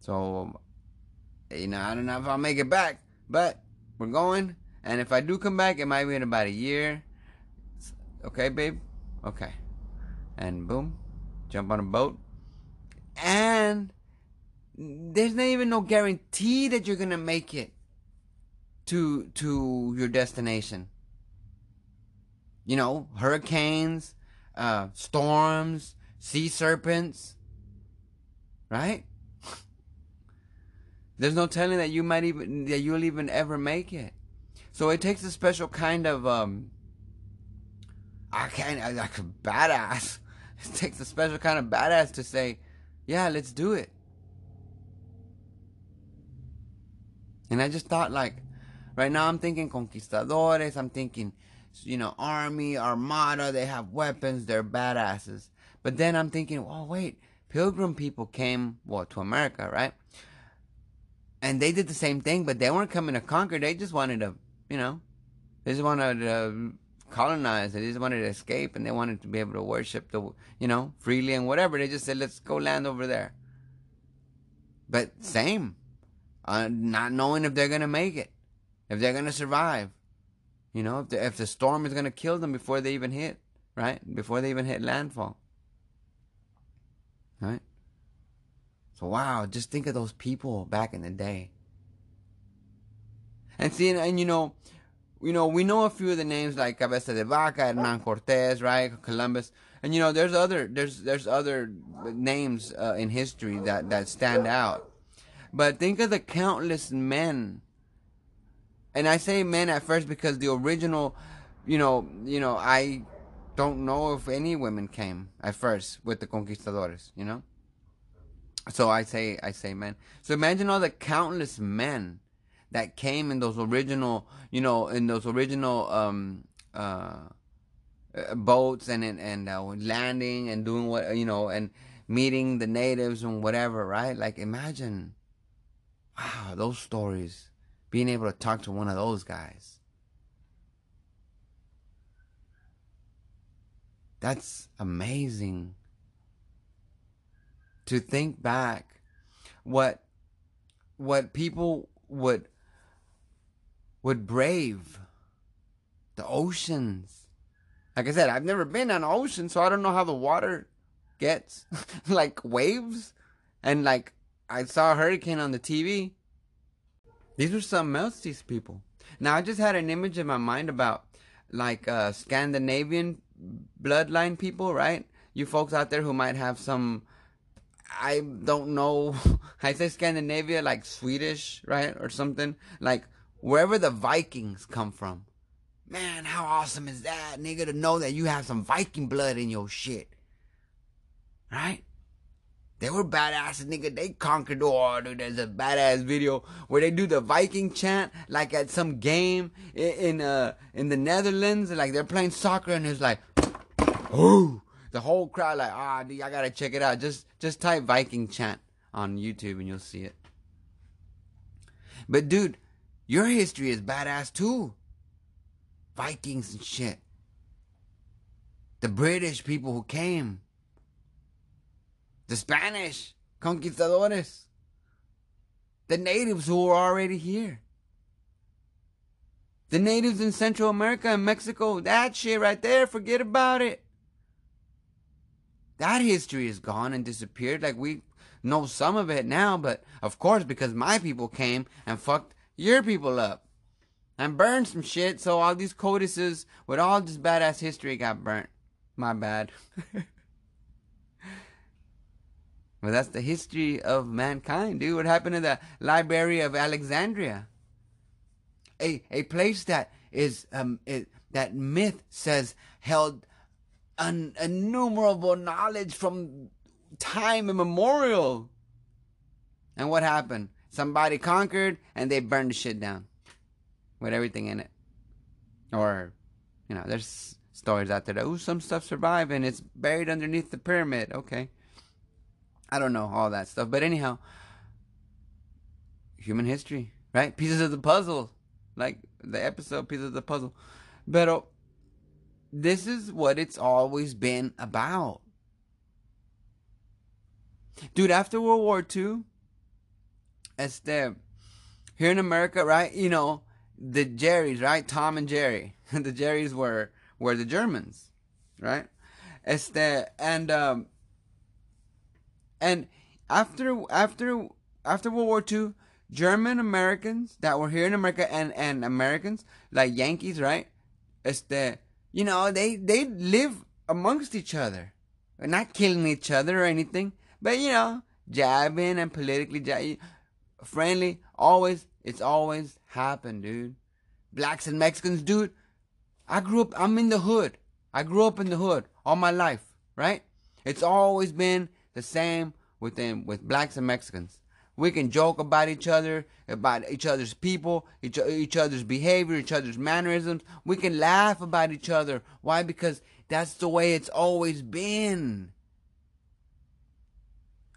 So, you know, I don't know if I'll make it back. But we're going, and if I do come back, it might be in about a year. Okay, babe? Okay. And boom, jump on a boat. And there's not even no guarantee that you're gonna make it to to your destination. You know, hurricanes, uh, storms, sea serpents, right? There's no telling that you might even that you'll even ever make it. So it takes a special kind of um I can't like a badass. It takes a special kind of badass to say, yeah, let's do it. And I just thought like right now I'm thinking conquistadores, I'm thinking you know, army, armada, they have weapons, they're badasses. But then I'm thinking, oh wait, pilgrim people came well to America, right? And they did the same thing, but they weren't coming to conquer. They just wanted to, you know, they just wanted to colonize. They just wanted to escape, and they wanted to be able to worship the, you know, freely and whatever. They just said, "Let's go land over there." But same, uh, not knowing if they're gonna make it, if they're gonna survive, you know, if the, if the storm is gonna kill them before they even hit, right? Before they even hit landfall, right? So wow, just think of those people back in the day. And see, and, and you know, you know, we know a few of the names like Cabeza de Vaca, Hernan Cortez, right, Columbus, and you know, there's other, there's there's other names uh, in history that that stand out. But think of the countless men. And I say men at first because the original, you know, you know, I don't know if any women came at first with the conquistadores, you know. So I say, I say men. So imagine all the countless men that came in those original, you know, in those original um, uh, boats and and uh, landing and doing what you know and meeting the natives and whatever, right? Like imagine, wow, those stories being able to talk to one of those guys. That's amazing. To think back what what people would would brave the oceans. Like I said, I've never been on an ocean, so I don't know how the water gets like waves and like I saw a hurricane on the TV. These were some else, these people. Now I just had an image in my mind about like uh Scandinavian bloodline people, right? You folks out there who might have some I don't know. I say Scandinavia, like Swedish, right? Or something. Like wherever the Vikings come from. Man, how awesome is that, nigga, to know that you have some Viking blood in your shit. Right? They were badasses, nigga. They conquered world, dude. There's a badass video where they do the Viking chant, like at some game in, in uh in the Netherlands. Like they're playing soccer, and it's like, oh, the whole crowd like, ah, dude, I gotta check it out. Just just type Viking chant on YouTube, and you'll see it. But dude, your history is badass too. Vikings and shit. The British people who came. The Spanish conquistadores. The natives who were already here. The natives in Central America and Mexico, that shit right there, forget about it. That history is gone and disappeared. Like we know some of it now, but of course, because my people came and fucked your people up and burned some shit. So all these codices with all this badass history got burnt. My bad. well, that's the history of mankind, dude. What happened to the Library of Alexandria? A a place that is um it, that myth says held an innumerable knowledge from time immemorial. And what happened? Somebody conquered and they burned the shit down with everything in it. Or, you know, there's stories out there that, oh, some stuff survived and it's buried underneath the pyramid. Okay. I don't know all that stuff. But anyhow, human history, right? Pieces of the puzzle. Like the episode, Pieces of the Puzzle. But this is what it's always been about. Dude, after World War II, este, here in America, right? You know, the Jerrys, right? Tom and Jerry. the Jerrys were were the Germans, right? Este and um and after after after World War II, German Americans that were here in America and and Americans like Yankees, right? Este, you know, they they live amongst each other, not killing each other or anything, but you know, jabbing and politically jabbing, friendly. Always, it's always happened, dude. Blacks and Mexicans, dude. I grew up. I'm in the hood. I grew up in the hood all my life, right? It's always been the same with them, with blacks and Mexicans. We can joke about each other, about each other's people, each, each other's behavior, each other's mannerisms. We can laugh about each other. Why? Because that's the way it's always been.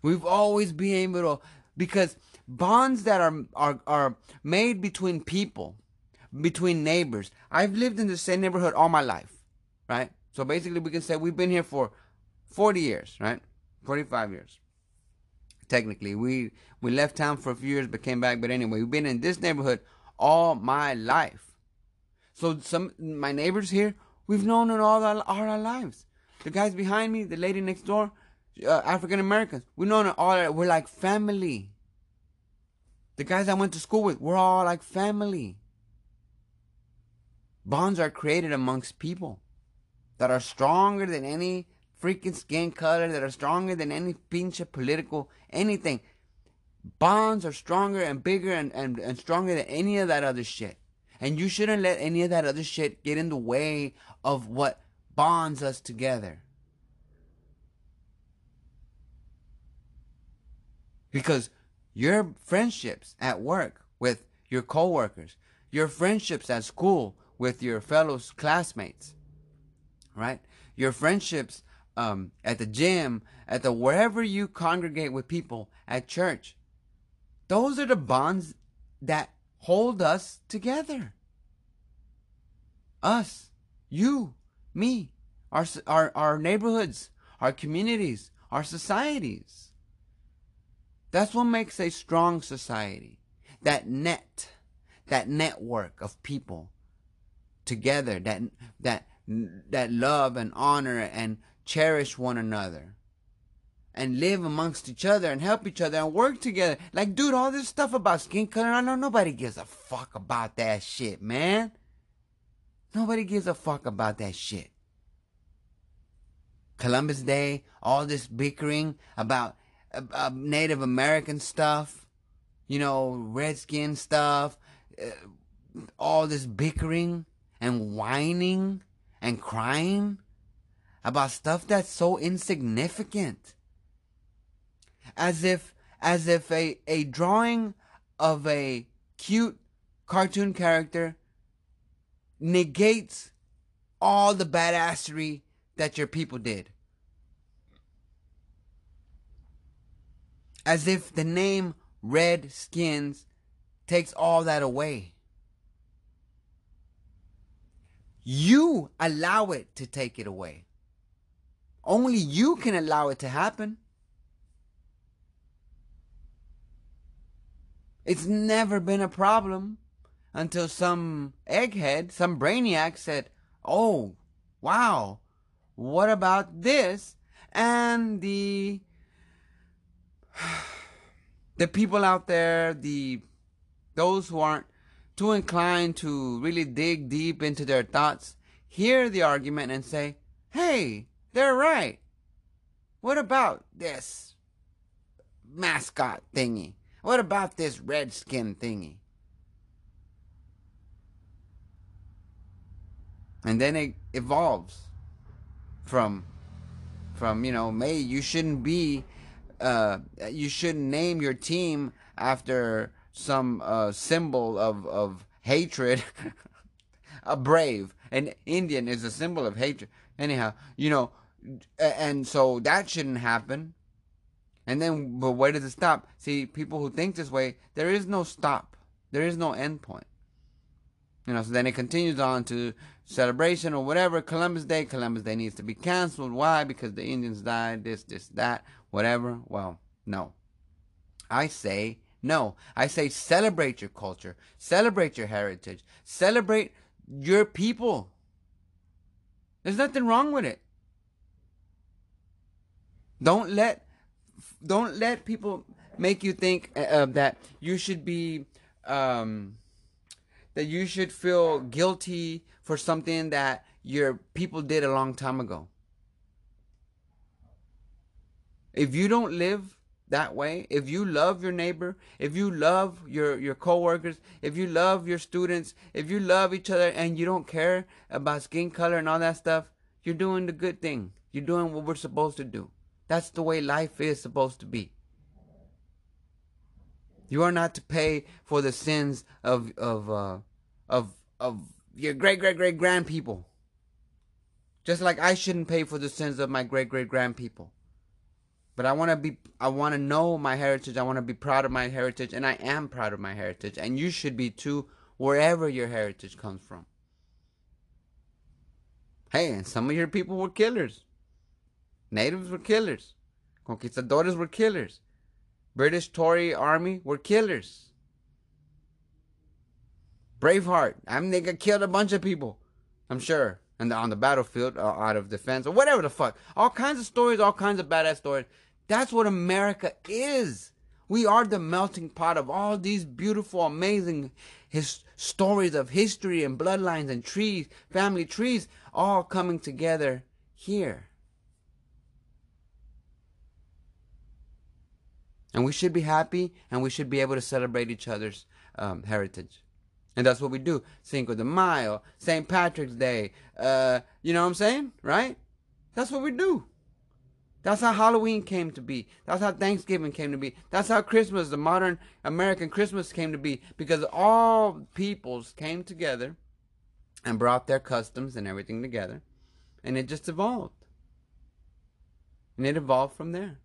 We've always been able to, because bonds that are, are, are made between people, between neighbors. I've lived in the same neighborhood all my life, right? So basically, we can say we've been here for 40 years, right? 45 years technically. We we left town for a few years but came back. But anyway, we've been in this neighborhood all my life. So some my neighbors here, we've known it all our, all our lives. The guys behind me, the lady next door, uh, African Americans, we've known it all. We're like family. The guys I went to school with, we're all like family. Bonds are created amongst people that are stronger than any freaking skin color that are stronger than any pinche political anything. Bonds are stronger and bigger and, and, and stronger than any of that other shit. And you shouldn't let any of that other shit get in the way of what bonds us together. Because your friendships at work with your coworkers, your friendships at school with your fellow classmates, right? Your friendships um, at the gym, at the wherever you congregate with people, at church. Those are the bonds that hold us together. Us, you, me, our, our, our neighborhoods, our communities, our societies. That's what makes a strong society. That net, that network of people together that that that love and honor and cherish one another and live amongst each other and help each other and work together. Like, dude, all this stuff about skin color, I know nobody gives a fuck about that shit, man. Nobody gives a fuck about that shit. Columbus Day, all this bickering about uh, Native American stuff, you know, redskin stuff, uh, all this bickering and whining and crying about stuff that's so insignificant. As if as if a, a drawing of a cute cartoon character negates all the badassery that your people did. As if the name Red Skins takes all that away. You allow it to take it away. Only you can allow it to happen. It's never been a problem until some egghead, some brainiac said, Oh, wow, what about this? And the the people out there, the those who aren't too inclined to really dig deep into their thoughts, hear the argument and say, hey, they're right. What about this mascot thingy? What about this redskin thingy? And then it evolves from from you know, may you shouldn't be uh you shouldn't name your team after some uh, symbol of, of hatred. a brave. An Indian is a symbol of hatred. Anyhow, you know, and so that shouldn't happen. And then, but where does it stop? See, people who think this way, there is no stop. There is no end point. You know, so then it continues on to celebration or whatever. Columbus Day. Columbus Day needs to be canceled. Why? Because the Indians died. This, this, that, whatever. Well, no. I say no, I say celebrate your culture, celebrate your heritage, celebrate your people. There's nothing wrong with it. Don't let don't let people make you think uh, that you should be um, that you should feel guilty for something that your people did a long time ago. If you don't live that way, if you love your neighbor, if you love your, your coworkers, if you love your students, if you love each other and you don't care about skin color and all that stuff, you're doing the good thing. You're doing what we're supposed to do. That's the way life is supposed to be. You are not to pay for the sins of of uh, of of your great great great grand people. Just like I shouldn't pay for the sins of my great great grand people. But I want to be I want to know my heritage. I want to be proud of my heritage and I am proud of my heritage and you should be too wherever your heritage comes from. Hey, and some of your people were killers. Natives were killers. Conquistadores were killers. British Tory army were killers. Braveheart, I mean, they got killed a bunch of people. I'm sure. And on the battlefield, uh, out of defense, or whatever the fuck. All kinds of stories, all kinds of badass stories. That's what America is. We are the melting pot of all these beautiful, amazing his stories of history and bloodlines and trees, family trees, all coming together here. And we should be happy and we should be able to celebrate each other's um, heritage. And that's what we do. Cinco de Mayo, St. Patrick's Day. Uh, you know what I'm saying? Right? That's what we do. That's how Halloween came to be. That's how Thanksgiving came to be. That's how Christmas, the modern American Christmas came to be. Because all peoples came together and brought their customs and everything together. And it just evolved. And it evolved from there.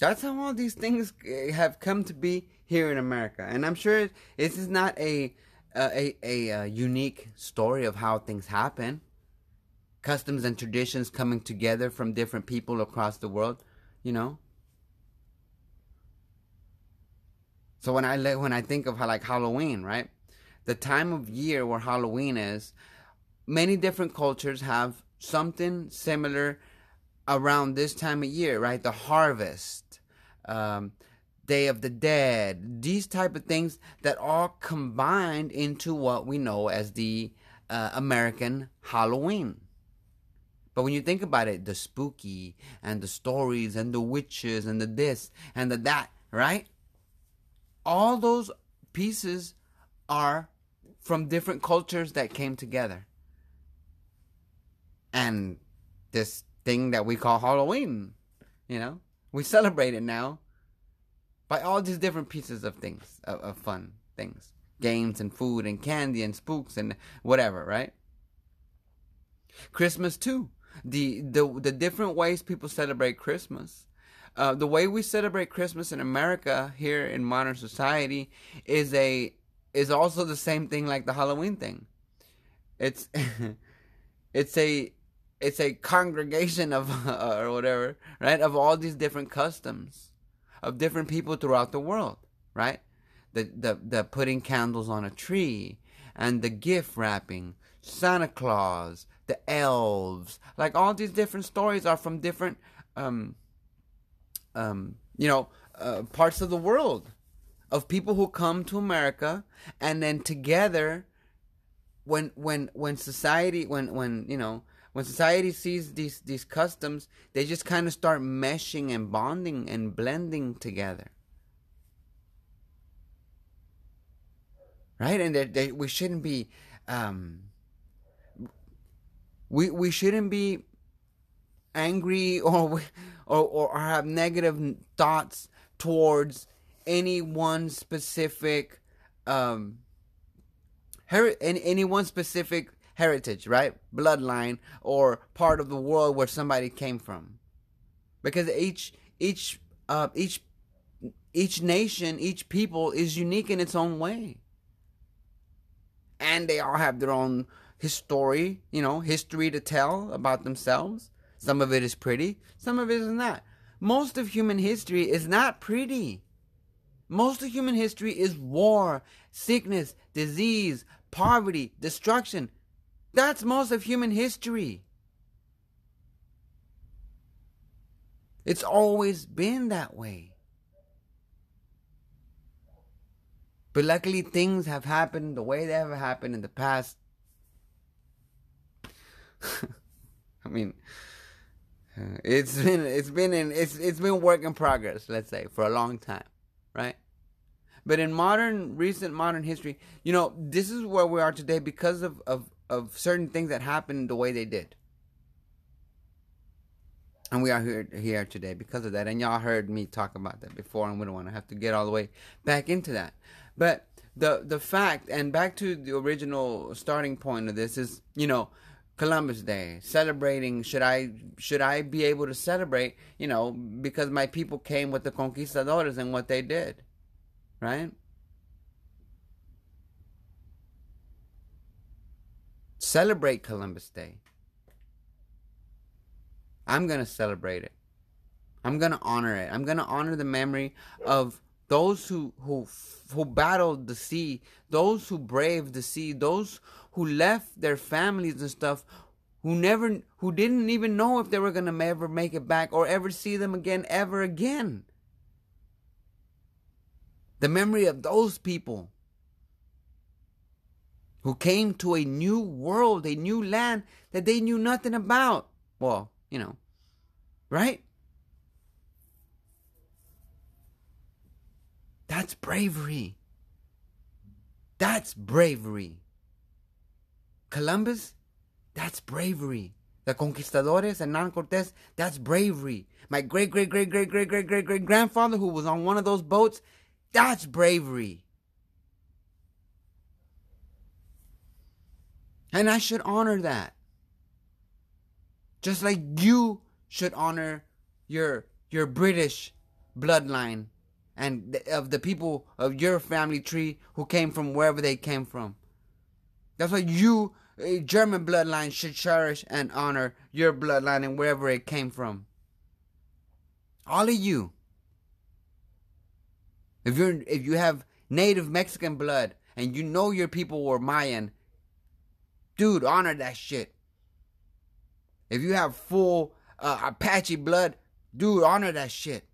That's how all these things eh, have come to be here in America, and I'm sure this is not a a, a, a unique story of how things happen. Customs and traditions coming together from different people across the world, you know. So when I when I think of how, like Halloween, right, the time of year where Halloween is, many different cultures have something similar around this time of year, right? The harvest, um, Day of the Dead, these type of things that all combined into what we know as the uh, American Halloween. But when you think about it, the spooky and the stories and the witches and the this and the that, right? All those pieces are from different cultures that came together. And this thing that we call Halloween. You know, we celebrate it now by all these different pieces of things, of, of fun things, games and food and candy and spooks and whatever, right? Christmas too. The the the different ways people celebrate Christmas. Uh, the way we celebrate Christmas in America here in modern society is a is also the same thing like the Halloween thing. It's it's a it's a congregation of or whatever, right? Of all these different customs of different people throughout the world, right? The the the putting candles on a tree and the gift wrapping, Santa Claus, the elves, like all these different stories are from different um um you know, uh, parts of the world of people who come to America and then together when when when society when when you know when society sees these these customs, they just kind of start meshing and bonding and blending together. Right, and they, they, we shouldn't be, um, we we shouldn't be angry or or or have negative thoughts towards any one specific um her any, any one specific heritage, right? Bloodline or part of the world where somebody came from. Because each each uh, each each nation, each people is unique in its own way. And they all have their own history, you know, history to tell about themselves. Some of it is pretty, some of it is not. Most of human history is not pretty. Most of human history is war, sickness, disease, poverty, destruction. That's most of human history. It's always been that way. But luckily, things have happened the way they have happened in the past. I mean, uh, it's been it's been in it's it's been work in progress. Let's say for a long time, right? But in modern, recent modern history, you know, this is where we are today because of of of certain things that happened the way they did. And we are here here today because of that. And y'all heard me talk about that before, and we don't want to have to get all the way back into that. But the the fact, and back to the original starting point of this is, you know, Columbus Day, celebrating. Should I should I be able to celebrate? You know, because my people came with the conquistadores and what they did, right? Celebrate Columbus Day. I'm going to celebrate it. I'm going to honor it. I'm going to honor the memory of those who who who battled the sea, those who braved the sea, those who left their families and stuff, who never who didn't even know if they were going to ever make it back or ever see them again ever again. The memory of those people who came to a new world, a new land that they knew nothing about. Well, you know, right? That's bravery. That's bravery. Columbus, that's bravery. The conquistadores, and Hernan Cortez, that's bravery. My great, great, great, great, great, great, great, great grandfather who was on one of those boats, that's bravery. And I should honor that. Just like you should honor your your British bloodline and of the people of your family tree who came from wherever they came from. That's why you, a German bloodline, should cherish and honor your bloodline and wherever it came from. All of you. If you're if you have native Mexican blood and you know your people were Mayan, dude, honor that shit. If you have full uh, Apache blood, dude, honor that shit.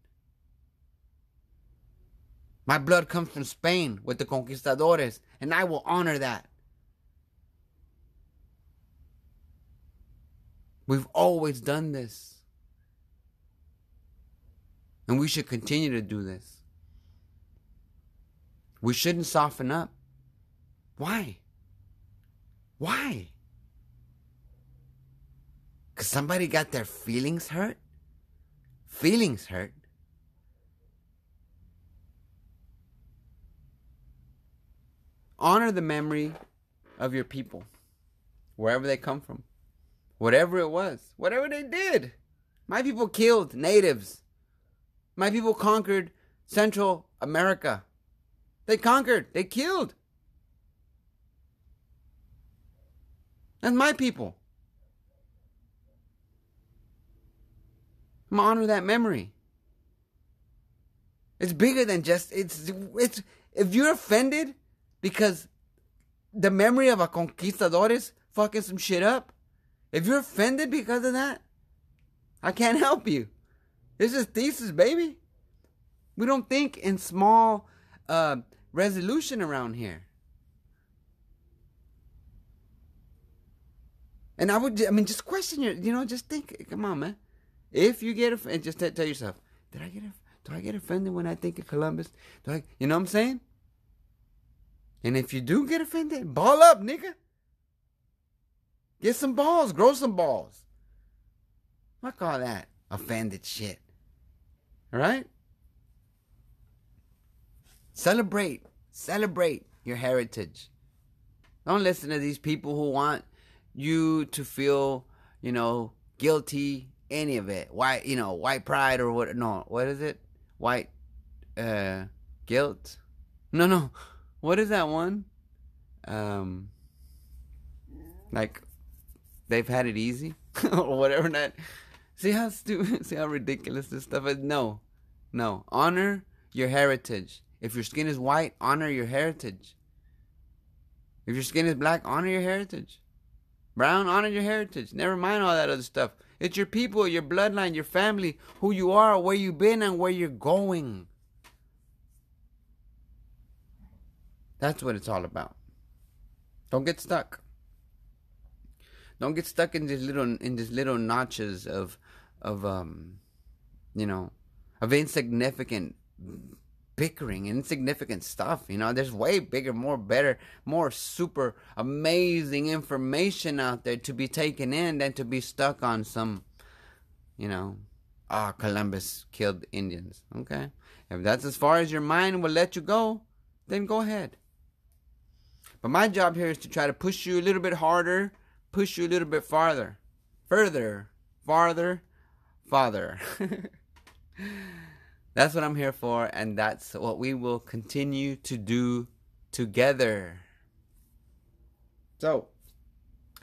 My blood comes from Spain with the conquistadores, and I will honor that. We've always done this. And we should continue to do this. We shouldn't soften up. Why? Why? Because somebody got their feelings hurt? Feelings hurt? Honor the memory of your people, wherever they come from, whatever it was, whatever they did. My people killed natives. My people conquered Central America. They conquered, they killed. That's my people. I'm honor that memory. It's bigger than just it's it's if you're offended because the memory of a conquistadores fucking some shit up. If you're offended because of that, I can't help you. This is thesis, baby. We don't think in small uh, resolution around here. And I would, I mean, just question your, you know, just think. Come on, man. If you get offended, just tell, tell yourself, did I get, do I get offended when I think of Columbus? Do I, you know what I'm saying? And if you do get offended, ball up, nigga. Get some balls, grow some balls. I all that offended shit. All right? Celebrate. Celebrate your heritage. Don't listen to these people who want you to feel, you know, guilty, any of it. White, you know, white pride or what? No, what is it? White uh, guilt? No, no. What is that one? Um, like they've had it easy or whatever. That see how stupid, see how ridiculous this stuff is. No, no. Honor your heritage. If your skin is white, honor your heritage. If your skin is black, honor your heritage. Brown, honor your heritage. Never mind all that other stuff. It's your people, your bloodline, your family, who you are, where you've been, and where you're going. That's what it's all about. Don't get stuck. Don't get stuck in these little in these little notches of of um you know of insignificant bickering insignificant stuff you know? There's way bigger more better more super amazing information out there to be taken in than to be stuck on some you know ah oh, columbus killed indians okay? If that's as far as your mind will let you go then go ahead. But my job here is to try to push you a little bit harder push you a little bit farther further farther farther That's what I'm here for, and that's what we will continue to do together. So,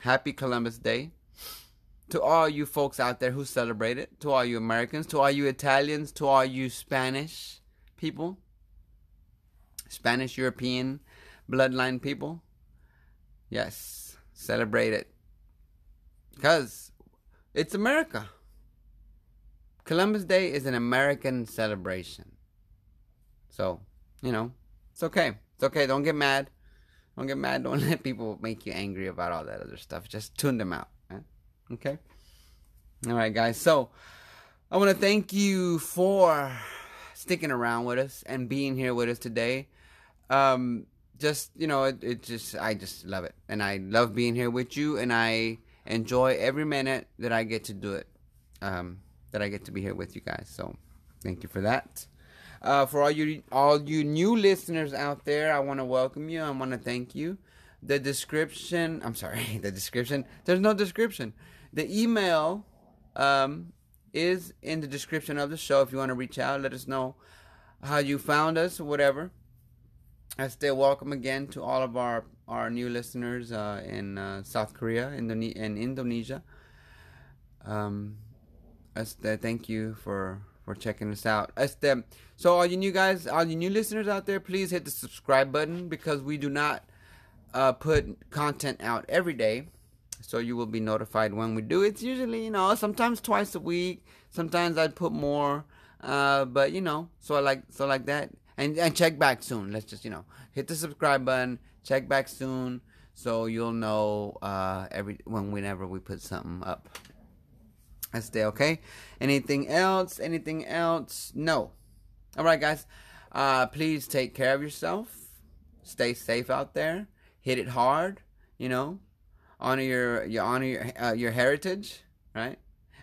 happy Columbus Day to all you folks out there who celebrate it, to all you Americans, to all you Italians, to all you Spanish people, Spanish European bloodline people. Yes, celebrate it. Because it's America. Columbus Day is an American celebration. So, you know, it's okay. It's okay. Don't get mad. Don't get mad. Don't let people make you angry about all that other stuff. Just tune them out. Okay? All right, guys. So, I want to thank you for sticking around with us and being here with us today. Um, just, you know, it, it just, I just love it. And I love being here with you, and I enjoy every minute that I get to do it. Um, that I get to be here with you guys. So thank you for that. Uh, for all you all you new listeners out there, I want to welcome you. I want to thank you. The description, I'm sorry, the description. There's no description. The email um, is in the description of the show. If you want to reach out, let us know how you found us whatever. I stay welcome again to all of our, our new listeners uh, in uh, South Korea, Indone- Indonesia. Um, este, thank you for for checking us out. Este, so all you new guys, all you new listeners out there, please hit the subscribe button because we do not uh, put content out every day. So you will be notified when we do. It's usually, you know, sometimes twice a week. Sometimes I'd put more. Uh, but you know, so I like so like that. And and check back soon. Let's just, you know, hit the subscribe button, check back soon so you'll know uh every when whenever we put something up. That's day, okay? Anything else? Anything else? No. All right, guys. Uh, please take care of yourself. Stay safe out there. Hit it hard. You know, honor your your honor your uh, your heritage, right?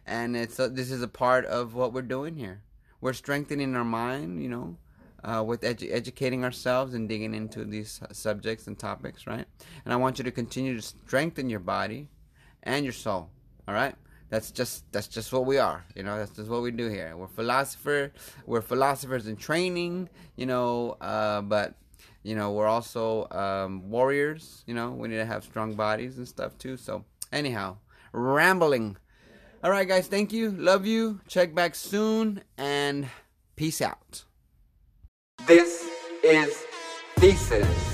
And it's uh, this is a part of what we're doing here. We're strengthening our mind. You know, uh, with edu- educating ourselves and digging into these subjects and topics, right? And I want you to continue to strengthen your body and your soul. All right that's just that's just what we are you know that's just what we do here. We're philosopher we're philosophers in training you know uh, but you know we're also um, warriors you know we need to have strong bodies and stuff too. So anyhow rambling. All right guys thank you. Love you. Check back soon and peace out. This is thesis